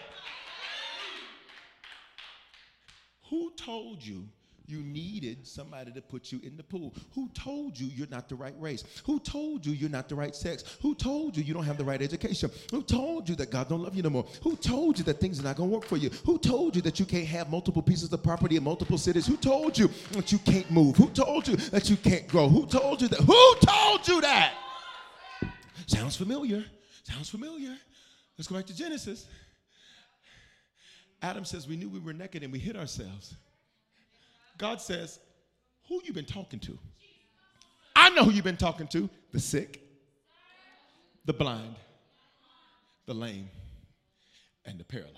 Who told you you needed somebody to put you in the pool. Who told you you're not the right race? Who told you you're not the right sex? Who told you you don't have the right education? Who told you that God don't love you no more? Who told you that things are not going to work for you? Who told you that you can't have multiple pieces of property in multiple cities? Who told you that you can't move? Who told you that you can't grow? Who told you that? Who told you that? Sounds familiar. Sounds familiar. Let's go back to Genesis. Adam says, We knew we were naked and we hid ourselves. God says, Who you been talking to? I know who you've been talking to the sick, the blind, the lame, and the paralyzed.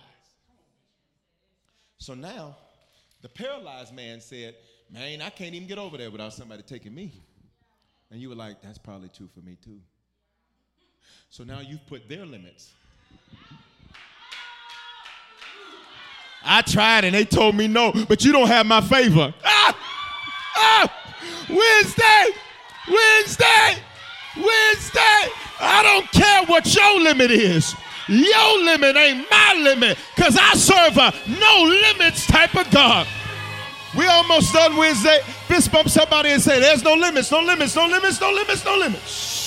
So now, the paralyzed man said, Man, I can't even get over there without somebody taking me. And you were like, That's probably true for me too. So now you've put their limits. I tried and they told me no, but you don't have my favor. Ah! Ah! Wednesday! Wednesday! Wednesday! I don't care what your limit is. Your limit ain't my limit because I serve a no limits type of God. We almost done Wednesday. Fist bump somebody and say, There's no limits, no limits, no limits, no limits, no limits.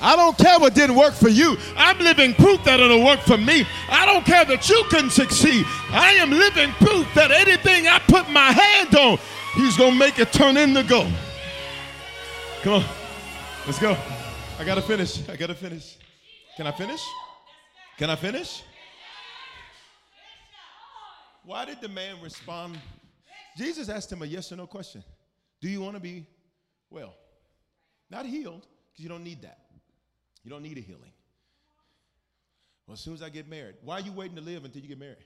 I don't care what didn't work for you. I'm living proof that it'll work for me. I don't care that you can succeed. I am living proof that anything I put my hand on, He's going to make it turn into gold. Come on. Let's go. I got to finish. I got to finish. Can I finish? Can I finish? Why did the man respond? Jesus asked him a yes or no question Do you want to be well? Not healed, because you don't need that. You don't need a healing. Well, as soon as I get married, why are you waiting to live until you get married?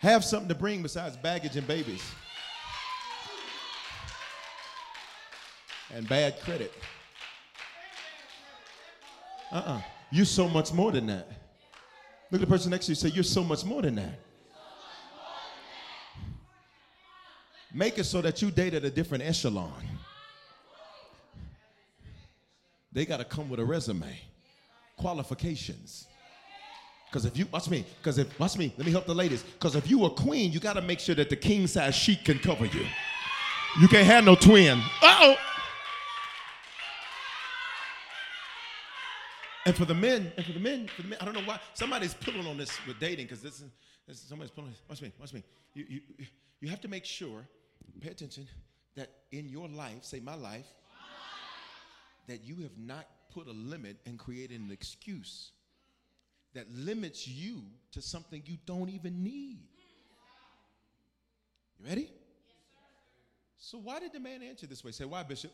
Have something to bring besides baggage and babies. And bad credit. Uh uh-uh. uh. you are so much more than that. Look at the person next to you say, You're so much more than that. Make it so that you date at a different echelon. They got to come with a resume, qualifications. Because if you, watch me, because if, watch me, let me help the ladies. Because if you a queen, you got to make sure that the king size sheet can cover you. You can't have no twin. Uh oh. And for the men, and for the men, for the men, I don't know why somebody's pulling on this with dating because this, this somebody's pulling. Watch me, watch me. You, you, you have to make sure, pay attention, that in your life, say my life, that you have not put a limit and created an excuse that limits you to something you don't even need. You ready? so why did the man answer this way? Say, why, Bishop?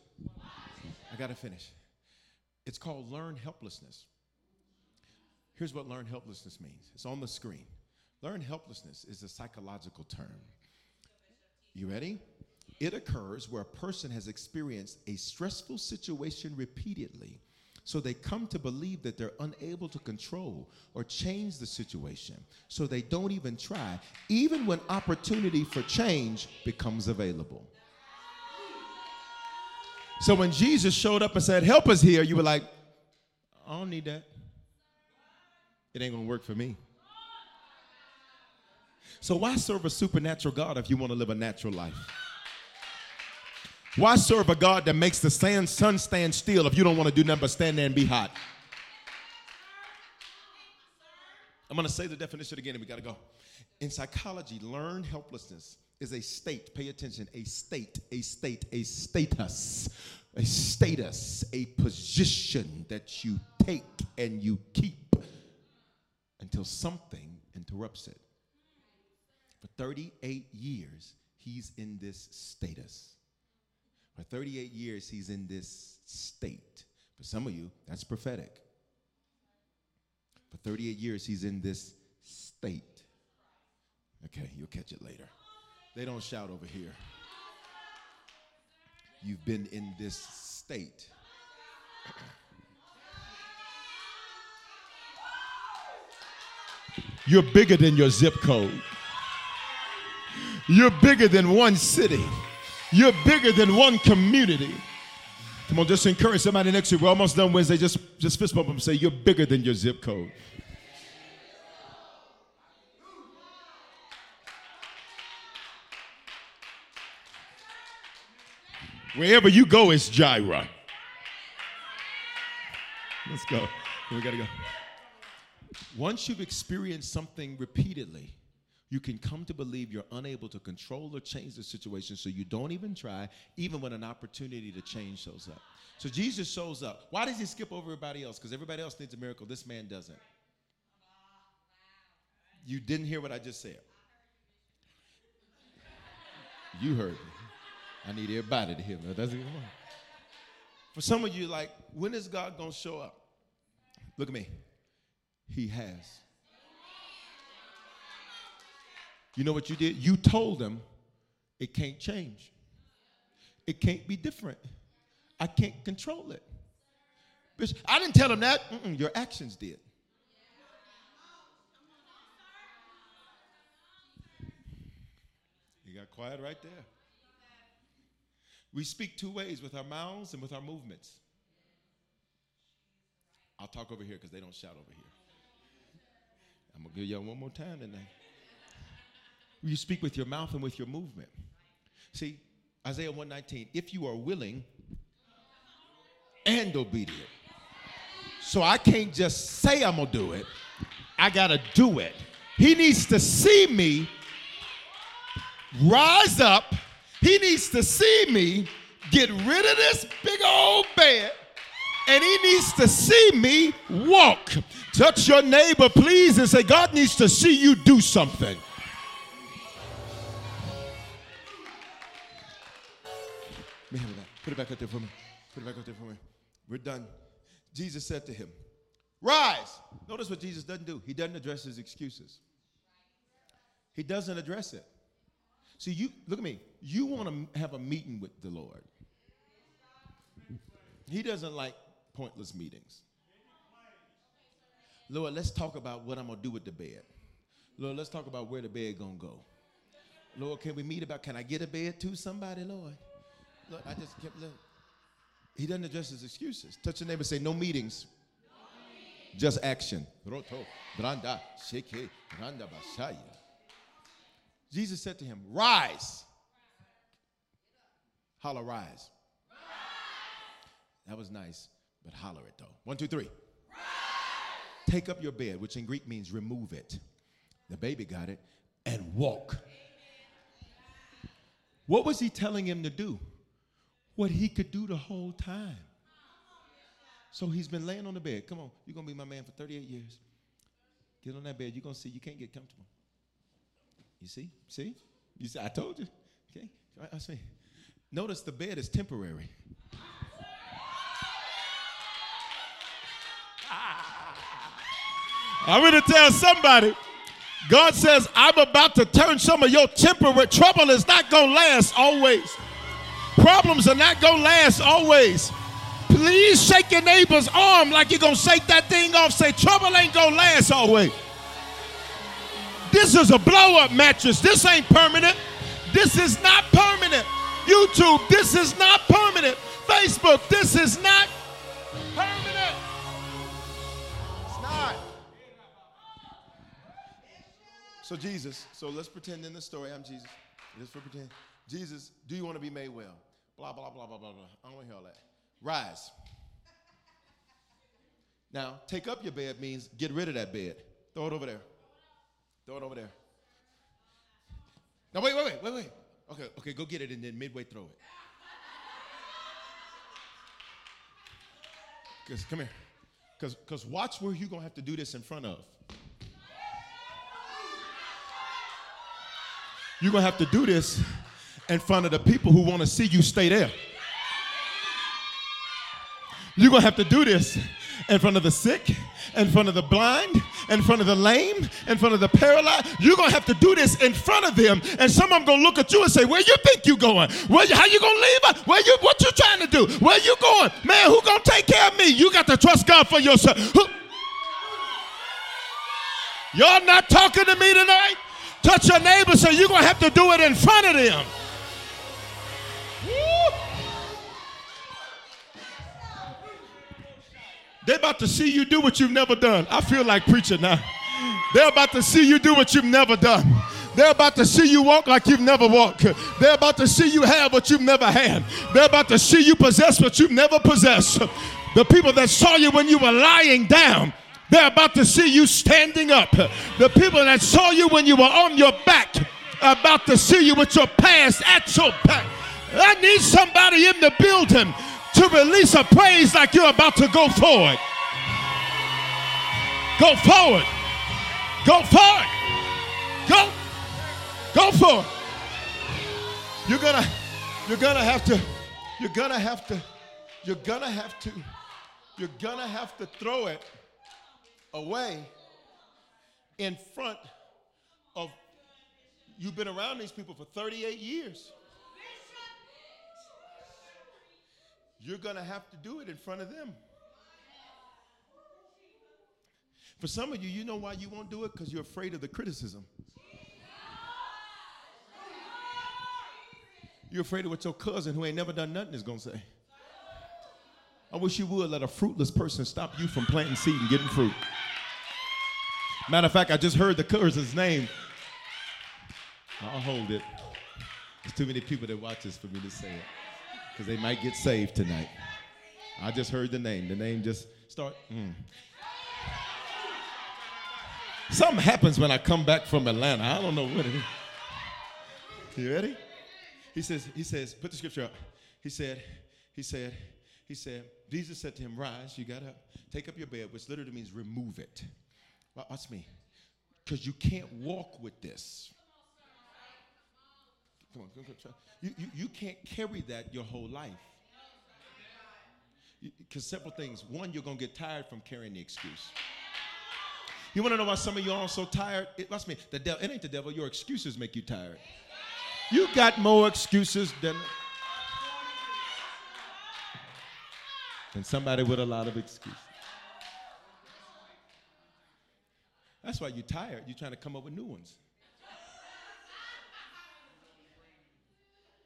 I got to finish. It's called learn helplessness. Here's what learn helplessness means it's on the screen. Learn helplessness is a psychological term. You ready? It occurs where a person has experienced a stressful situation repeatedly, so they come to believe that they're unable to control or change the situation, so they don't even try, even when opportunity for change becomes available. So when Jesus showed up and said, Help us here, you were like, I don't need that. It ain't gonna work for me. So why serve a supernatural God if you want to live a natural life? Why serve a God that makes the sand, sun stand still if you don't want to do nothing but stand there and be hot? I'm going to say the definition again and we got to go. In psychology, learned helplessness is a state, pay attention, a state, a state, a status, a status, a position that you take and you keep until something interrupts it. For 38 years, he's in this status. For 38 years, he's in this state. For some of you, that's prophetic. For 38 years, he's in this state. Okay, you'll catch it later. They don't shout over here. You've been in this state. You're bigger than your zip code. You're bigger than one city. You're bigger than one community. Come on, just encourage somebody next to you. We're almost done Wednesday. Just, just fist bump them and say, You're bigger than your zip code. Wherever you go, it's Jireh. Let's go. We gotta go. Once you've experienced something repeatedly, you can come to believe you're unable to control or change the situation, so you don't even try, even when an opportunity to change shows up. So Jesus shows up. Why does he skip over everybody else? Because everybody else needs a miracle. This man doesn't. You didn't hear what I just said. You heard me. I need everybody to hear me. That's more. For some of you, like, when is God gonna show up? Look at me. He has. You know what you did? You told them it can't change. It can't be different. I can't control it. I didn't tell them that. Mm-mm, your actions did. You got quiet right there. We speak two ways with our mouths and with our movements. I'll talk over here because they don't shout over here. I'm going to give y'all one more time tonight. You speak with your mouth and with your movement. See, Isaiah 119, if you are willing and obedient. So I can't just say I'm going to do it, I got to do it. He needs to see me rise up. He needs to see me get rid of this big old bed and he needs to see me walk. Touch your neighbor, please, and say, God needs to see you do something. Put it back up there for me. Put it back up there for me. We're done. Jesus said to him, Rise. Notice what Jesus doesn't do. He doesn't address his excuses. He doesn't address it. See, you look at me. You want to have a meeting with the Lord. He doesn't like pointless meetings. Lord, let's talk about what I'm gonna do with the bed. Lord, let's talk about where the bed gonna go. Lord, can we meet about can I get a bed to somebody, Lord? Lord, I just kept look. He doesn't address his excuses. Touch your neighbor and say, no meetings. Just action. Jesus said to him, Rise. Holler, rise. That was nice, but holler it though. One, two, three. Take up your bed, which in Greek means remove it. The baby got it, and walk. What was he telling him to do? What he could do the whole time. So he's been laying on the bed. Come on, you're gonna be my man for 38 years. Get on that bed. You're gonna see you can't get comfortable. You see? See? You see, I told you. Okay. I, I see. Notice the bed is temporary. I'm going to tell somebody. God says, I'm about to turn some of your temporary trouble is not going to last always. Problems are not going to last always. Please shake your neighbor's arm like you're going to shake that thing off. Say, trouble ain't going to last always. This is a blow up mattress. This ain't permanent. This is not permanent. YouTube, this is not permanent. Facebook, this is not permanent. It's not. So Jesus, so let's pretend in the story I'm Jesus. Just for pretend. Jesus, do you want to be made well? Blah, blah, blah, blah, blah, blah. I don't want to hear all that. Rise. Now, take up your bed means get rid of that bed. Throw it over there. Throw it over there. Now, wait, wait, wait, wait, wait. Okay, okay, go get it and then midway throw it. Because, come here. Because watch where you're going to have to do this in front of. You're going to have to do this in front of the people who want to see you stay there. You're going to have to do this in front of the sick, in front of the blind, in front of the lame, in front of the paralyzed. You're gonna have to do this in front of them, and some of them gonna look at you and say, "Where you think you going? Where you, how you gonna leave? Where you? What you trying to do? Where you going, man? Who gonna take care of me? You got to trust God for yourself." Who? Y'all not talking to me tonight? Touch your neighbor, so you're gonna have to do it in front of them. They're about to see you do what you've never done. I feel like preaching now. They're about to see you do what you've never done. They're about to see you walk like you've never walked. They're about to see you have what you've never had. They're about to see you possess what you've never possessed. The people that saw you when you were lying down, They're about to see you standing up. The people that saw you when you were on your back about to see you with your past at your back. I need somebody in the building to release a praise like you're about to go forward. Go forward. Go forward. Go. Go forward. You're gonna, you're gonna have to, you're gonna have to, you're gonna have to, you're gonna have to throw it away in front of you've been around these people for 38 years. You're going to have to do it in front of them. For some of you, you know why you won't do it? Because you're afraid of the criticism. You're afraid of what your cousin who ain't never done nothing is going to say. I wish you would let a fruitless person stop you from planting seed and getting fruit. Matter of fact, I just heard the cousin's name. I'll hold it. There's too many people that watch this for me to say it because they might get saved tonight. I just heard the name. The name just start. Mm. Something happens when I come back from Atlanta. I don't know what it is. You ready? He says, he says, put the scripture up. He said, he said, he said, Jesus said to him, Rise, you gotta take up your bed, which literally means remove it. Watch me. Because you can't walk with this. Come on, come on. You, you, you can't carry that your whole life. Because several things. One, you're going to get tired from carrying the excuse. You want to know why some of y'all are so tired? It, watch me. The devil, it ain't the devil. Your excuses make you tired. You got more excuses than, than somebody with a lot of excuses. That's why you're tired. You're trying to come up with new ones.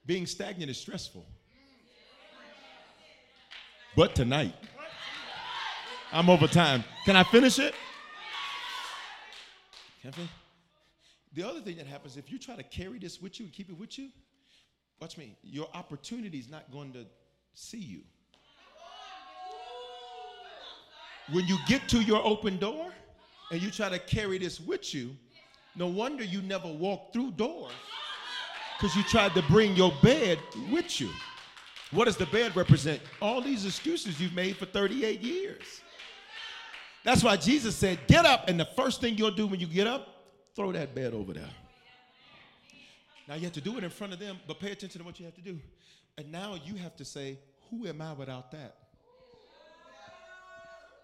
Being stagnant is stressful. But tonight, I'm over time. Can I finish it? Can I finish? The other thing that happens if you try to carry this with you and keep it with you, watch me, your opportunity is not going to see you. When you get to your open door and you try to carry this with you, no wonder you never walk through doors because you tried to bring your bed with you. What does the bed represent? All these excuses you've made for 38 years. That's why Jesus said, Get up, and the first thing you'll do when you get up, throw that bed over there. Now you have to do it in front of them, but pay attention to what you have to do. And now you have to say, Who am I without that?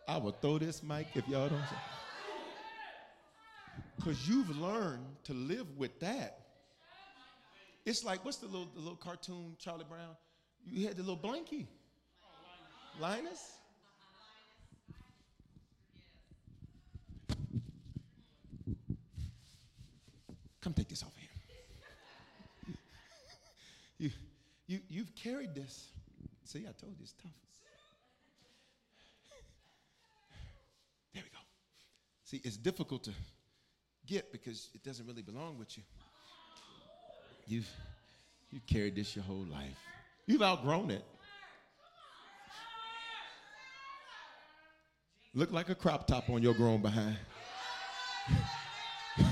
I will throw this mic if y'all don't. Because you've learned to live with that. It's like what's the little the little cartoon Charlie Brown? You had the little blankie. Linus. Come take this off here. [LAUGHS] you, you, you've carried this. See, I told you it's tough. There we go. See, it's difficult to get because it doesn't really belong with you. You've, you've carried this your whole life. You've outgrown it. Look like a crop top on your grown behind. [LAUGHS]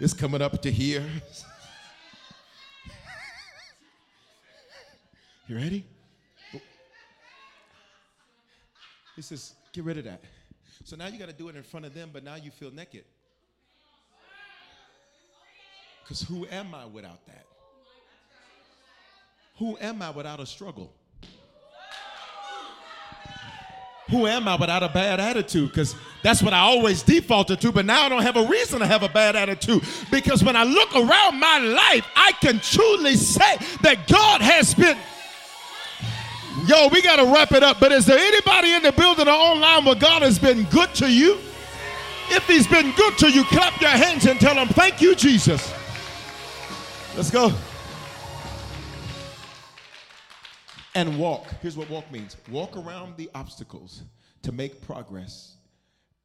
it's coming up to here. [LAUGHS] you ready? He says, get rid of that. So now you got to do it in front of them, but now you feel naked. Because who am I without that? Who am I without a struggle? Who am I without a bad attitude? Because that's what I always defaulted to, but now I don't have a reason to have a bad attitude. Because when I look around my life, I can truly say that God has been. Yo, we got to wrap it up. But is there anybody in the building or online where God has been good to you? If He's been good to you, clap your hands and tell Him, Thank you, Jesus. Let's go. And walk. Here's what walk means walk around the obstacles to make progress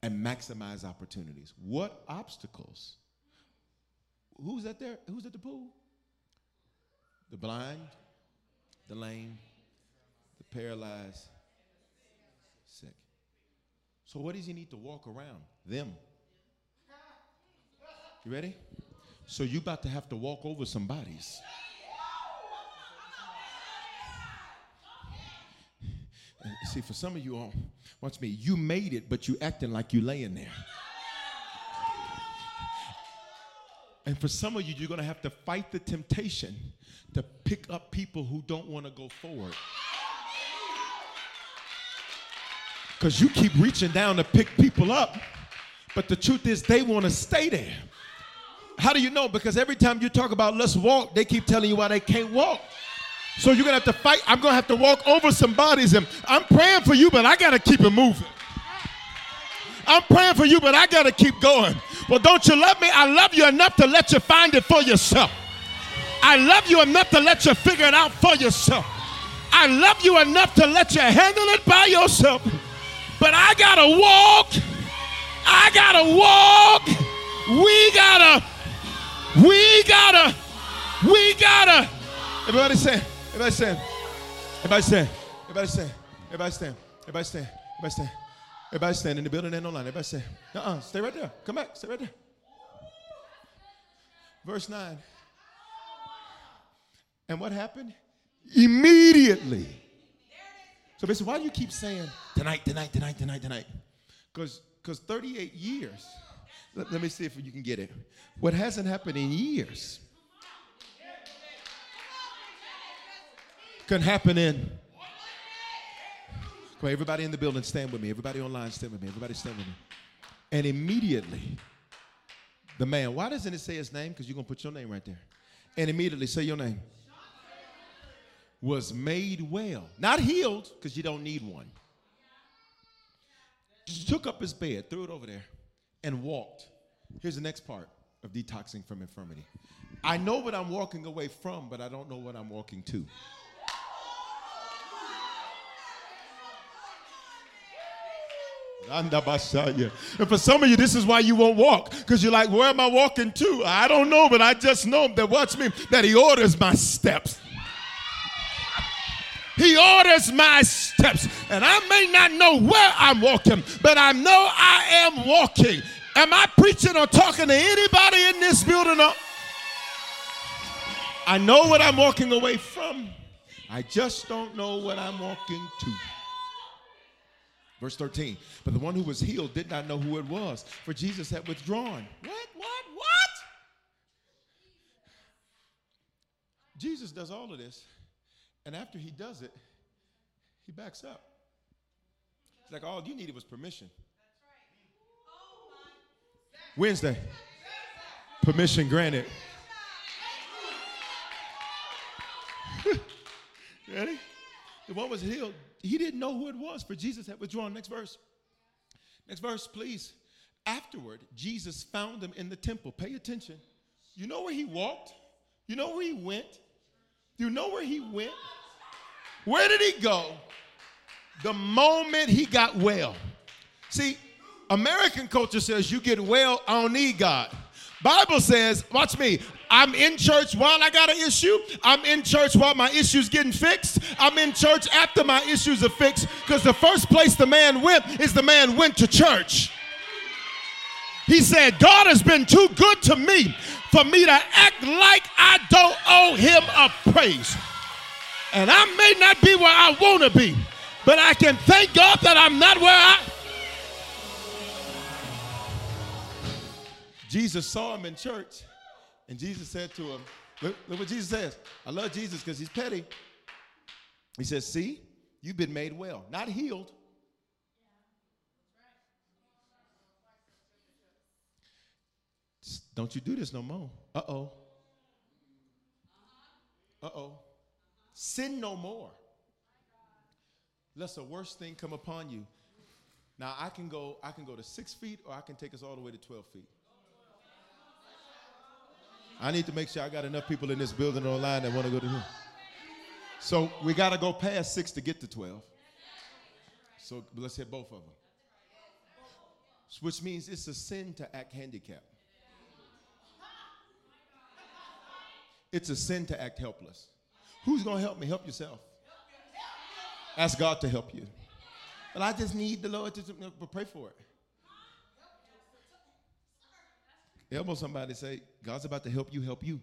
and maximize opportunities. What obstacles? Who's that there? Who's at the pool? The blind, the lame, the paralyzed, sick. So, what does he need to walk around? Them. You ready? So, you about to have to walk over some bodies. [LAUGHS] see, for some of you all, watch me, you made it, but you acting like you laying there. And for some of you, you're to have to fight the temptation to pick up people who don't want to go forward. Because you keep reaching down to pick people up, but the truth is they want to stay there. How do you know? Because every time you talk about let's walk, they keep telling you why they can't walk. So you're gonna have to fight. I'm gonna have to walk over some bodies, and I'm praying for you, but I gotta keep it moving. I'm praying for you, but I gotta keep going. Well, don't you love me? I love you enough to let you find it for yourself. I love you enough to let you figure it out for yourself. I love you enough to let you handle it by yourself. But I gotta walk. I gotta walk. We gotta. We gotta. We gotta. Everybody say. Everybody stand. Everybody stand. Everybody stand. Everybody stand. Everybody stand. Everybody stand. Everybody stand in the building and online. Everybody stand. Uh-uh. Stay right there. Come back. Stay right there. Verse 9. And what happened? Immediately. So basically, why do you keep saying tonight, tonight, tonight, tonight, tonight? Because because 38 years. Let, let me see if you can get it. What hasn't happened in years can happen in. Come on, everybody in the building, stand with me. Everybody online, stand with me. Everybody stand with me. And immediately, the man, why doesn't it say his name? Because you're going to put your name right there. And immediately, say your name. Was made well. Not healed, because you don't need one. Just took up his bed, threw it over there, and walked. Here's the next part of detoxing from infirmity. I know what I'm walking away from, but I don't know what I'm walking to. And for some of you, this is why you won't walk. Because you're like, where am I walking to? I don't know, but I just know that watch me, that he orders my steps. He orders my steps. And I may not know where I'm walking, but I know I am walking. Am I preaching or talking to anybody in this building? I know what I'm walking away from. I just don't know what I'm walking to. Verse 13. But the one who was healed did not know who it was, for Jesus had withdrawn. What? What? What? Jesus does all of this, and after he does it, he backs up. It's like all you needed was permission. Wednesday, permission granted. [LAUGHS] Ready? The one was healed he didn't know who it was, for Jesus had withdrawn. Next verse. Next verse, please. Afterward, Jesus found them in the temple. Pay attention. You know where he walked? You know where he went? Do you know where he went? Where did he go? The moment he got well. See, American culture says you get well, I don't need God. Bible says, watch me, I'm in church while I got an issue. I'm in church while my issue's getting fixed. I'm in church after my issues are fixed because the first place the man went is the man went to church. He said, God has been too good to me for me to act like I don't owe him a praise. And I may not be where I want to be, but I can thank God that I'm not where I Jesus saw him in church, and Jesus said to him, look, look what Jesus says. I love Jesus because he's petty. He says, See, you've been made well, not healed. Don't you do this no more. Uh oh. Uh oh. Sin no more. Lest a worse thing come upon you. Now I can go, I can go to six feet, or I can take us all the way to 12 feet. I need to make sure I got enough people in this building online that want to go to him. So we got to go past six to get to 12. So let's hit both of them. Which means it's a sin to act handicapped. It's a sin to act helpless. Who's going to help me? Help yourself. Ask God to help you. But I just need the Lord to pray for it. Elbow somebody say, God's about to help you help you.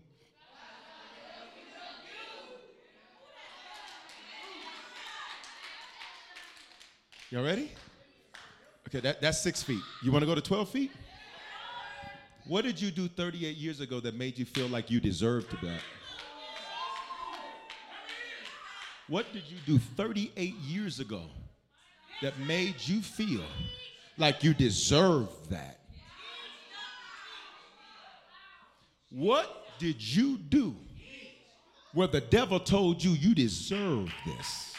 Y'all ready? Okay, that, that's six feet. You want to go to 12 feet? What did you do 38 years ago that made you feel like you deserved that? What did you do 38 years ago that made you feel like you deserved that? What did you do where the devil told you you deserve this?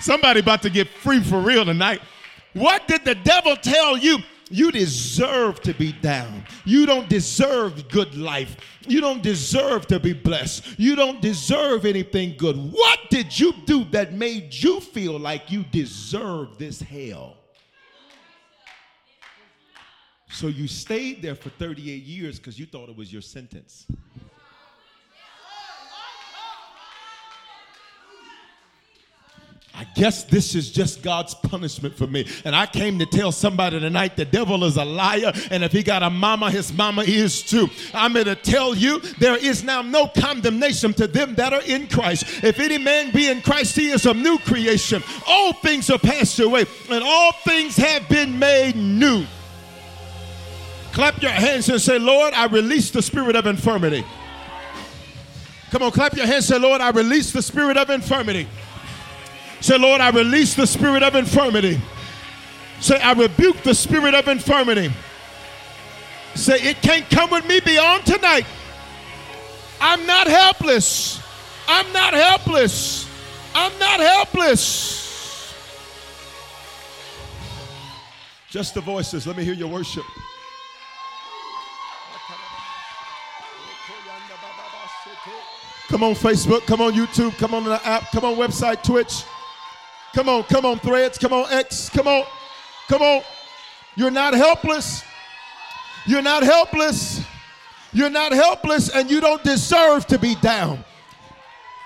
Somebody about to get free for real tonight. What did the devil tell you? You deserve to be down. You don't deserve good life. You don't deserve to be blessed. You don't deserve anything good. What did you do that made you feel like you deserve this hell? So you stayed there for 38 years because you thought it was your sentence. I guess this is just God's punishment for me. And I came to tell somebody tonight the devil is a liar. And if he got a mama, his mama is too. I'm here to tell you there is now no condemnation to them that are in Christ. If any man be in Christ, he is a new creation. All things are passed away, and all things have been made new. Clap your hands and say, Lord, I release the spirit of infirmity. Come on, clap your hands and say, Lord, I release the spirit of infirmity. Say, Lord, I release the spirit of infirmity. Say, I rebuke the spirit of infirmity. Say, it can't come with me beyond tonight. I'm not helpless. I'm not helpless. I'm not helpless. Just the voices. Let me hear your worship. Come on, Facebook. Come on, YouTube. Come on the app. Come on, website, Twitch. Come on, come on, threads. Come on, X. Come on, come on. You're not helpless. You're not helpless. You're not helpless, and you don't deserve to be down.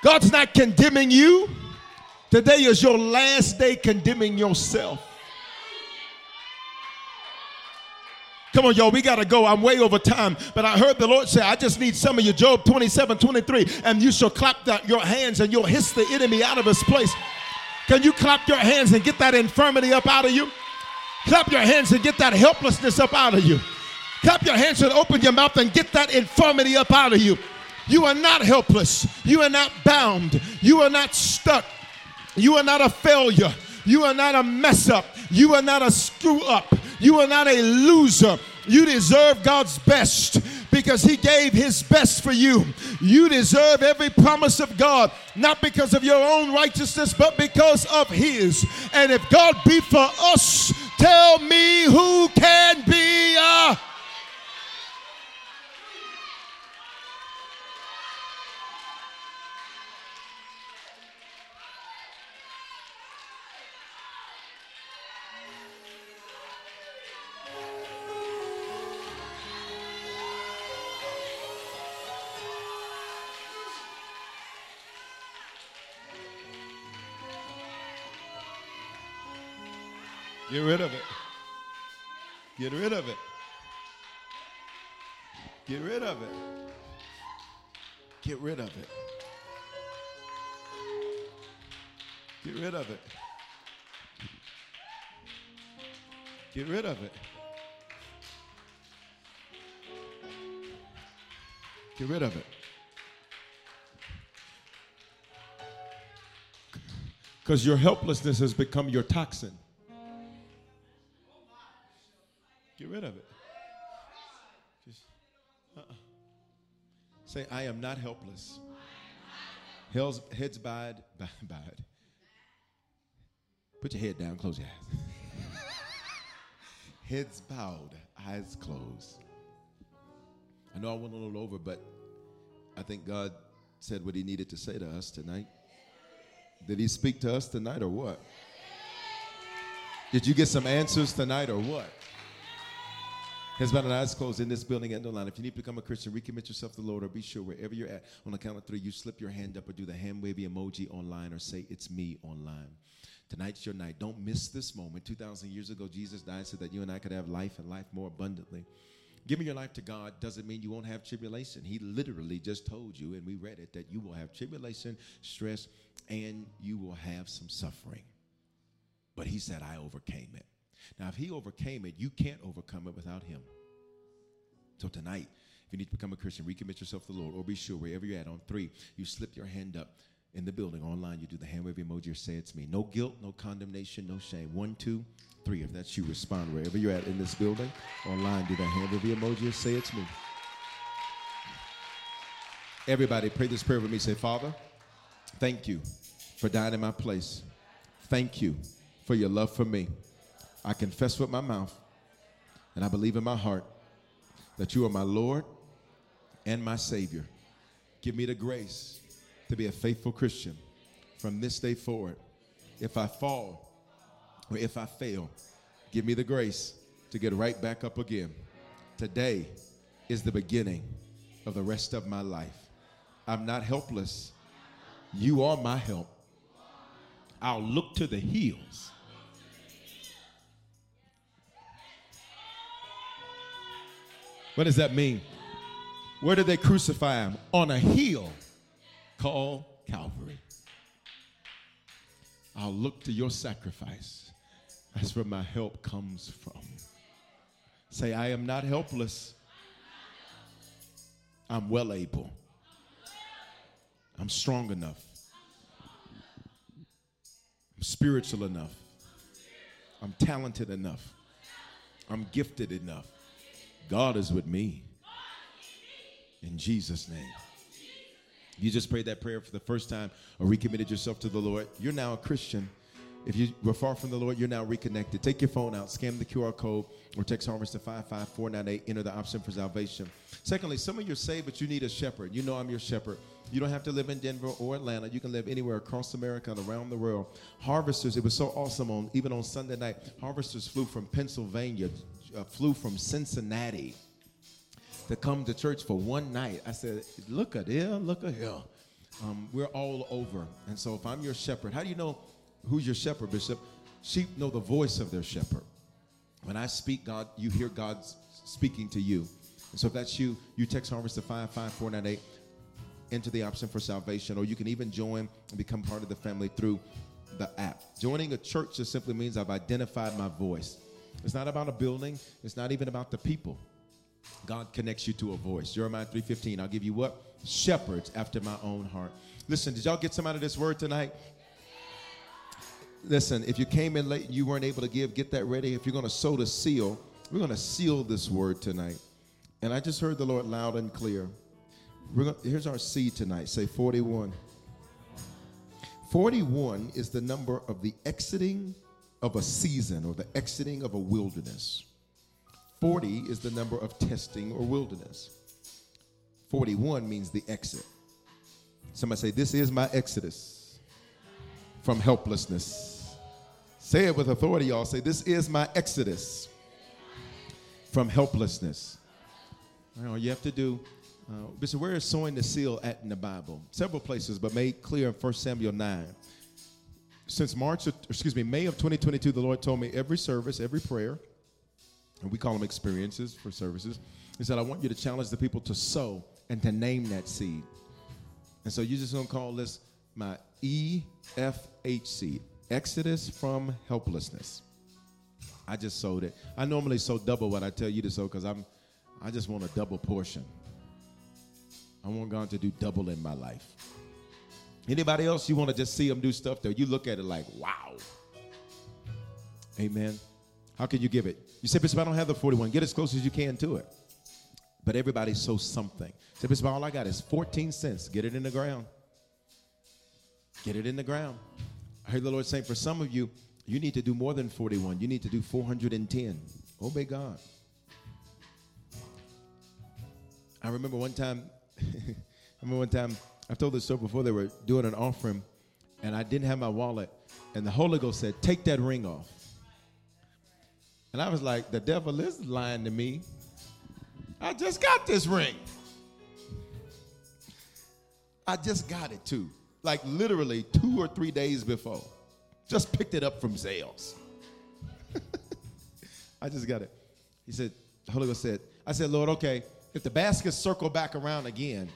God's not condemning you. Today is your last day condemning yourself. Come on, y'all, we got to go. I'm way over time. But I heard the Lord say, I just need some of you. Job 27 23. And you shall clap your hands and you'll hiss the enemy out of his place. Can you clap your hands and get that infirmity up out of you? Clap your hands and get that helplessness up out of you. Clap your hands and open your mouth and get that infirmity up out of you. You are not helpless. You are not bound. You are not stuck. You are not a failure. You are not a mess up. You are not a screw up. You are not a loser. You deserve God's best because He gave His best for you. You deserve every promise of God, not because of your own righteousness, but because of His. And if God be for us, tell me who can be. Uh, Get rid of it. Get rid of it. Get rid of it. Get rid of it. Get rid of it. Get rid of it. Get rid of it. Because your helplessness has become your toxin. Say, I am not helpless. Hell's, heads bowed, [LAUGHS] bowed. Put your head down, close your eyes. [LAUGHS] heads bowed, eyes closed. I know I went a little over, but I think God said what He needed to say to us tonight. Did He speak to us tonight or what? Did you get some answers tonight or what? Has been an eyes closed in this building and online. If you need to become a Christian, recommit yourself to the Lord, or be sure wherever you're at, on the count of three, you slip your hand up or do the hand wavy emoji online or say, It's me online. Tonight's your night. Don't miss this moment. 2,000 years ago, Jesus died so that you and I could have life and life more abundantly. Giving your life to God doesn't mean you won't have tribulation. He literally just told you, and we read it, that you will have tribulation, stress, and you will have some suffering. But He said, I overcame it. Now, if He overcame it, you can't overcome it without Him. So tonight, if you need to become a Christian, recommit yourself to the Lord, or be sure wherever you're at on three, you slip your hand up in the building, online, you do the hand wave emoji or say it's me. No guilt, no condemnation, no shame. One, two, three. If that's you, respond wherever you're at in this building. Online, do the hand wave emoji or say it's me. Everybody, pray this prayer with me. Say, Father, thank you for dying in my place. Thank you for your love for me. I confess with my mouth and I believe in my heart that you are my Lord and my Savior. Give me the grace to be a faithful Christian from this day forward. If I fall or if I fail, give me the grace to get right back up again. Today is the beginning of the rest of my life. I'm not helpless. You are my help. I'll look to the hills. What does that mean? Where did they crucify him? On a hill called Calvary. I'll look to your sacrifice. That's where my help comes from. Say, I am not helpless. I'm well able. I'm strong enough. I'm spiritual enough. I'm talented enough. I'm gifted enough. God is with me. In Jesus' name. You just prayed that prayer for the first time or recommitted yourself to the Lord. You're now a Christian. If you were far from the Lord, you're now reconnected. Take your phone out, scan the QR code, or text Harvest to 55498. Enter the option for salvation. Secondly, some of you are saved, but you need a shepherd. You know I'm your shepherd. You don't have to live in Denver or Atlanta. You can live anywhere across America and around the world. Harvesters, it was so awesome on even on Sunday night. Harvesters flew from Pennsylvania, uh, flew from Cincinnati to come to church for one night. I said, look at here, look at here. Um, we're all over. And so if I'm your shepherd, how do you know who's your shepherd, Bishop? Sheep know the voice of their shepherd. When I speak, God, you hear God speaking to you. And so if that's you, you text Harvest to 55498 into the option for salvation, or you can even join and become part of the family through the app. Joining a church just simply means I've identified my voice. It's not about a building, it's not even about the people. God connects you to a voice. Jeremiah 3:15. I'll give you what? Shepherds after my own heart. Listen, did y'all get some out of this word tonight? Listen, if you came in late and you weren't able to give, get that ready. If you're going to sow the seal, we're going to seal this word tonight. And I just heard the Lord loud and clear. Gonna, here's our seed tonight. Say 41. 41 is the number of the exiting of a season or the exiting of a wilderness. 40 is the number of testing or wilderness. 41 means the exit. Somebody say, This is my exodus from helplessness. Say it with authority, y'all. Say, This is my exodus from helplessness. All you have to do, uh, Bishop, where is sowing the seal at in the Bible? Several places, but made clear in 1 Samuel 9. Since March, excuse me, May of 2022, the Lord told me every service, every prayer, and we call them experiences for services. He said, I want you to challenge the people to sow and to name that seed. And so you're just gonna call this my EFHC, Exodus from Helplessness. I just sowed it. I normally sow double what I tell you to sow because I'm I just want a double portion. I want God to do double in my life. Anybody else you want to just see them do stuff that you look at it like, wow. Amen. How can you give it? You say, Bishop, I don't have the 41. Get as close as you can to it. But everybody sows something. Say, Bishop, all I got is 14 cents. Get it in the ground. Get it in the ground. I heard the Lord saying, for some of you, you need to do more than 41. You need to do 410. Obey God. I remember one time, [LAUGHS] I remember one time, I've told this story before, they were doing an offering, and I didn't have my wallet, and the Holy Ghost said, Take that ring off. And I was like, the devil is lying to me. I just got this ring. I just got it too. Like literally two or three days before. Just picked it up from Zales. [LAUGHS] I just got it. He said, the Holy Ghost said, I said, Lord, okay, if the baskets circle back around again,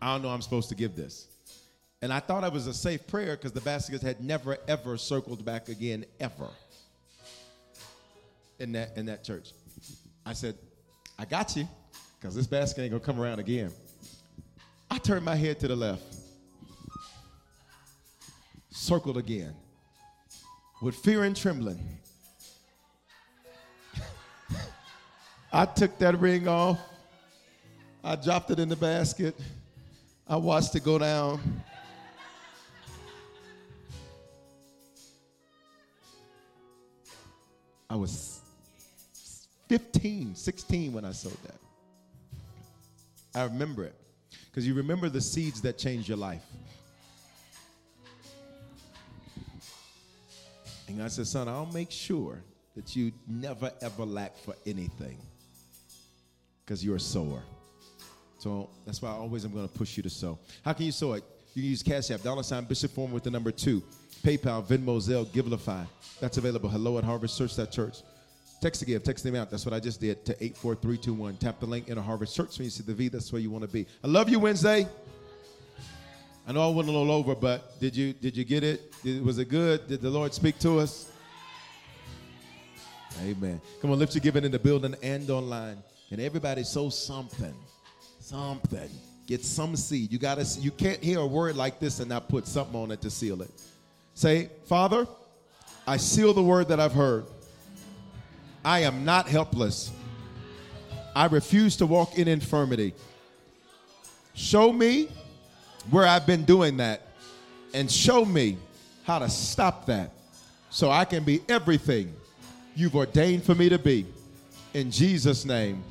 I don't know I'm supposed to give this. And I thought it was a safe prayer because the baskets had never, ever circled back again, ever. In that, in that church. I said, I got you, because this basket ain't gonna come around again. I turned my head to the left, circled again, with fear and trembling. [LAUGHS] I took that ring off. I dropped it in the basket. I watched it go down. I was 15, 16 when I sowed that. I remember it because you remember the seeds that change your life. And I said, son, I'll make sure that you never ever lack for anything because you're a sower. So that's why I always am going to push you to sow. How can you sow it? You can use Cash App, dollar sign Bishop Foreman with the number two, PayPal, Venmo, Zelle, Givelify. That's available. Hello at Harvest Church. Church. Text to give, text them out. That's what I just did to 84321. Tap the link in a Harvest Church when you see the V. That's where you want to be. I love you, Wednesday. I know I went a little over, but did you did you get it? Did, was it good? Did the Lord speak to us? Amen. Come on, lift your giving in the building and online. And everybody sow something. Something. Get some seed. You gotta you can't hear a word like this and not put something on it to seal it. Say, Father, I seal the word that I've heard. I am not helpless. I refuse to walk in infirmity. Show me where I've been doing that and show me how to stop that so I can be everything you've ordained for me to be. In Jesus' name,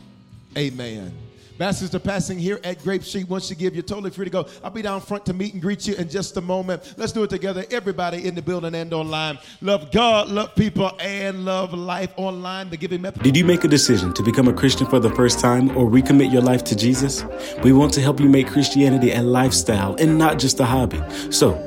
amen. Masters are passing here at Grape Street. Once you give, you're totally free to go. I'll be down front to meet and greet you in just a moment. Let's do it together. Everybody in the building and online. Love God, love people, and love life online. The giving method. Did you make a decision to become a Christian for the first time or recommit your life to Jesus? We want to help you make Christianity a lifestyle and not just a hobby. So,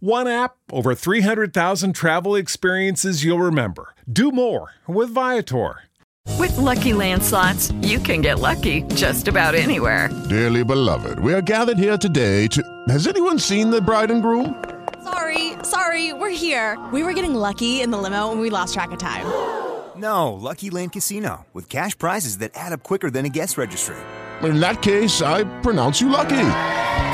One app, over 300,000 travel experiences you'll remember. Do more with Viator. With LuckyLand Slots, you can get lucky just about anywhere. Dearly beloved, we are gathered here today to. Has anyone seen the bride and groom? Sorry, sorry, we're here. We were getting lucky in the limo and we lost track of time. No, LuckyLand Casino, with cash prizes that add up quicker than a guest registry. In that case, I pronounce you lucky.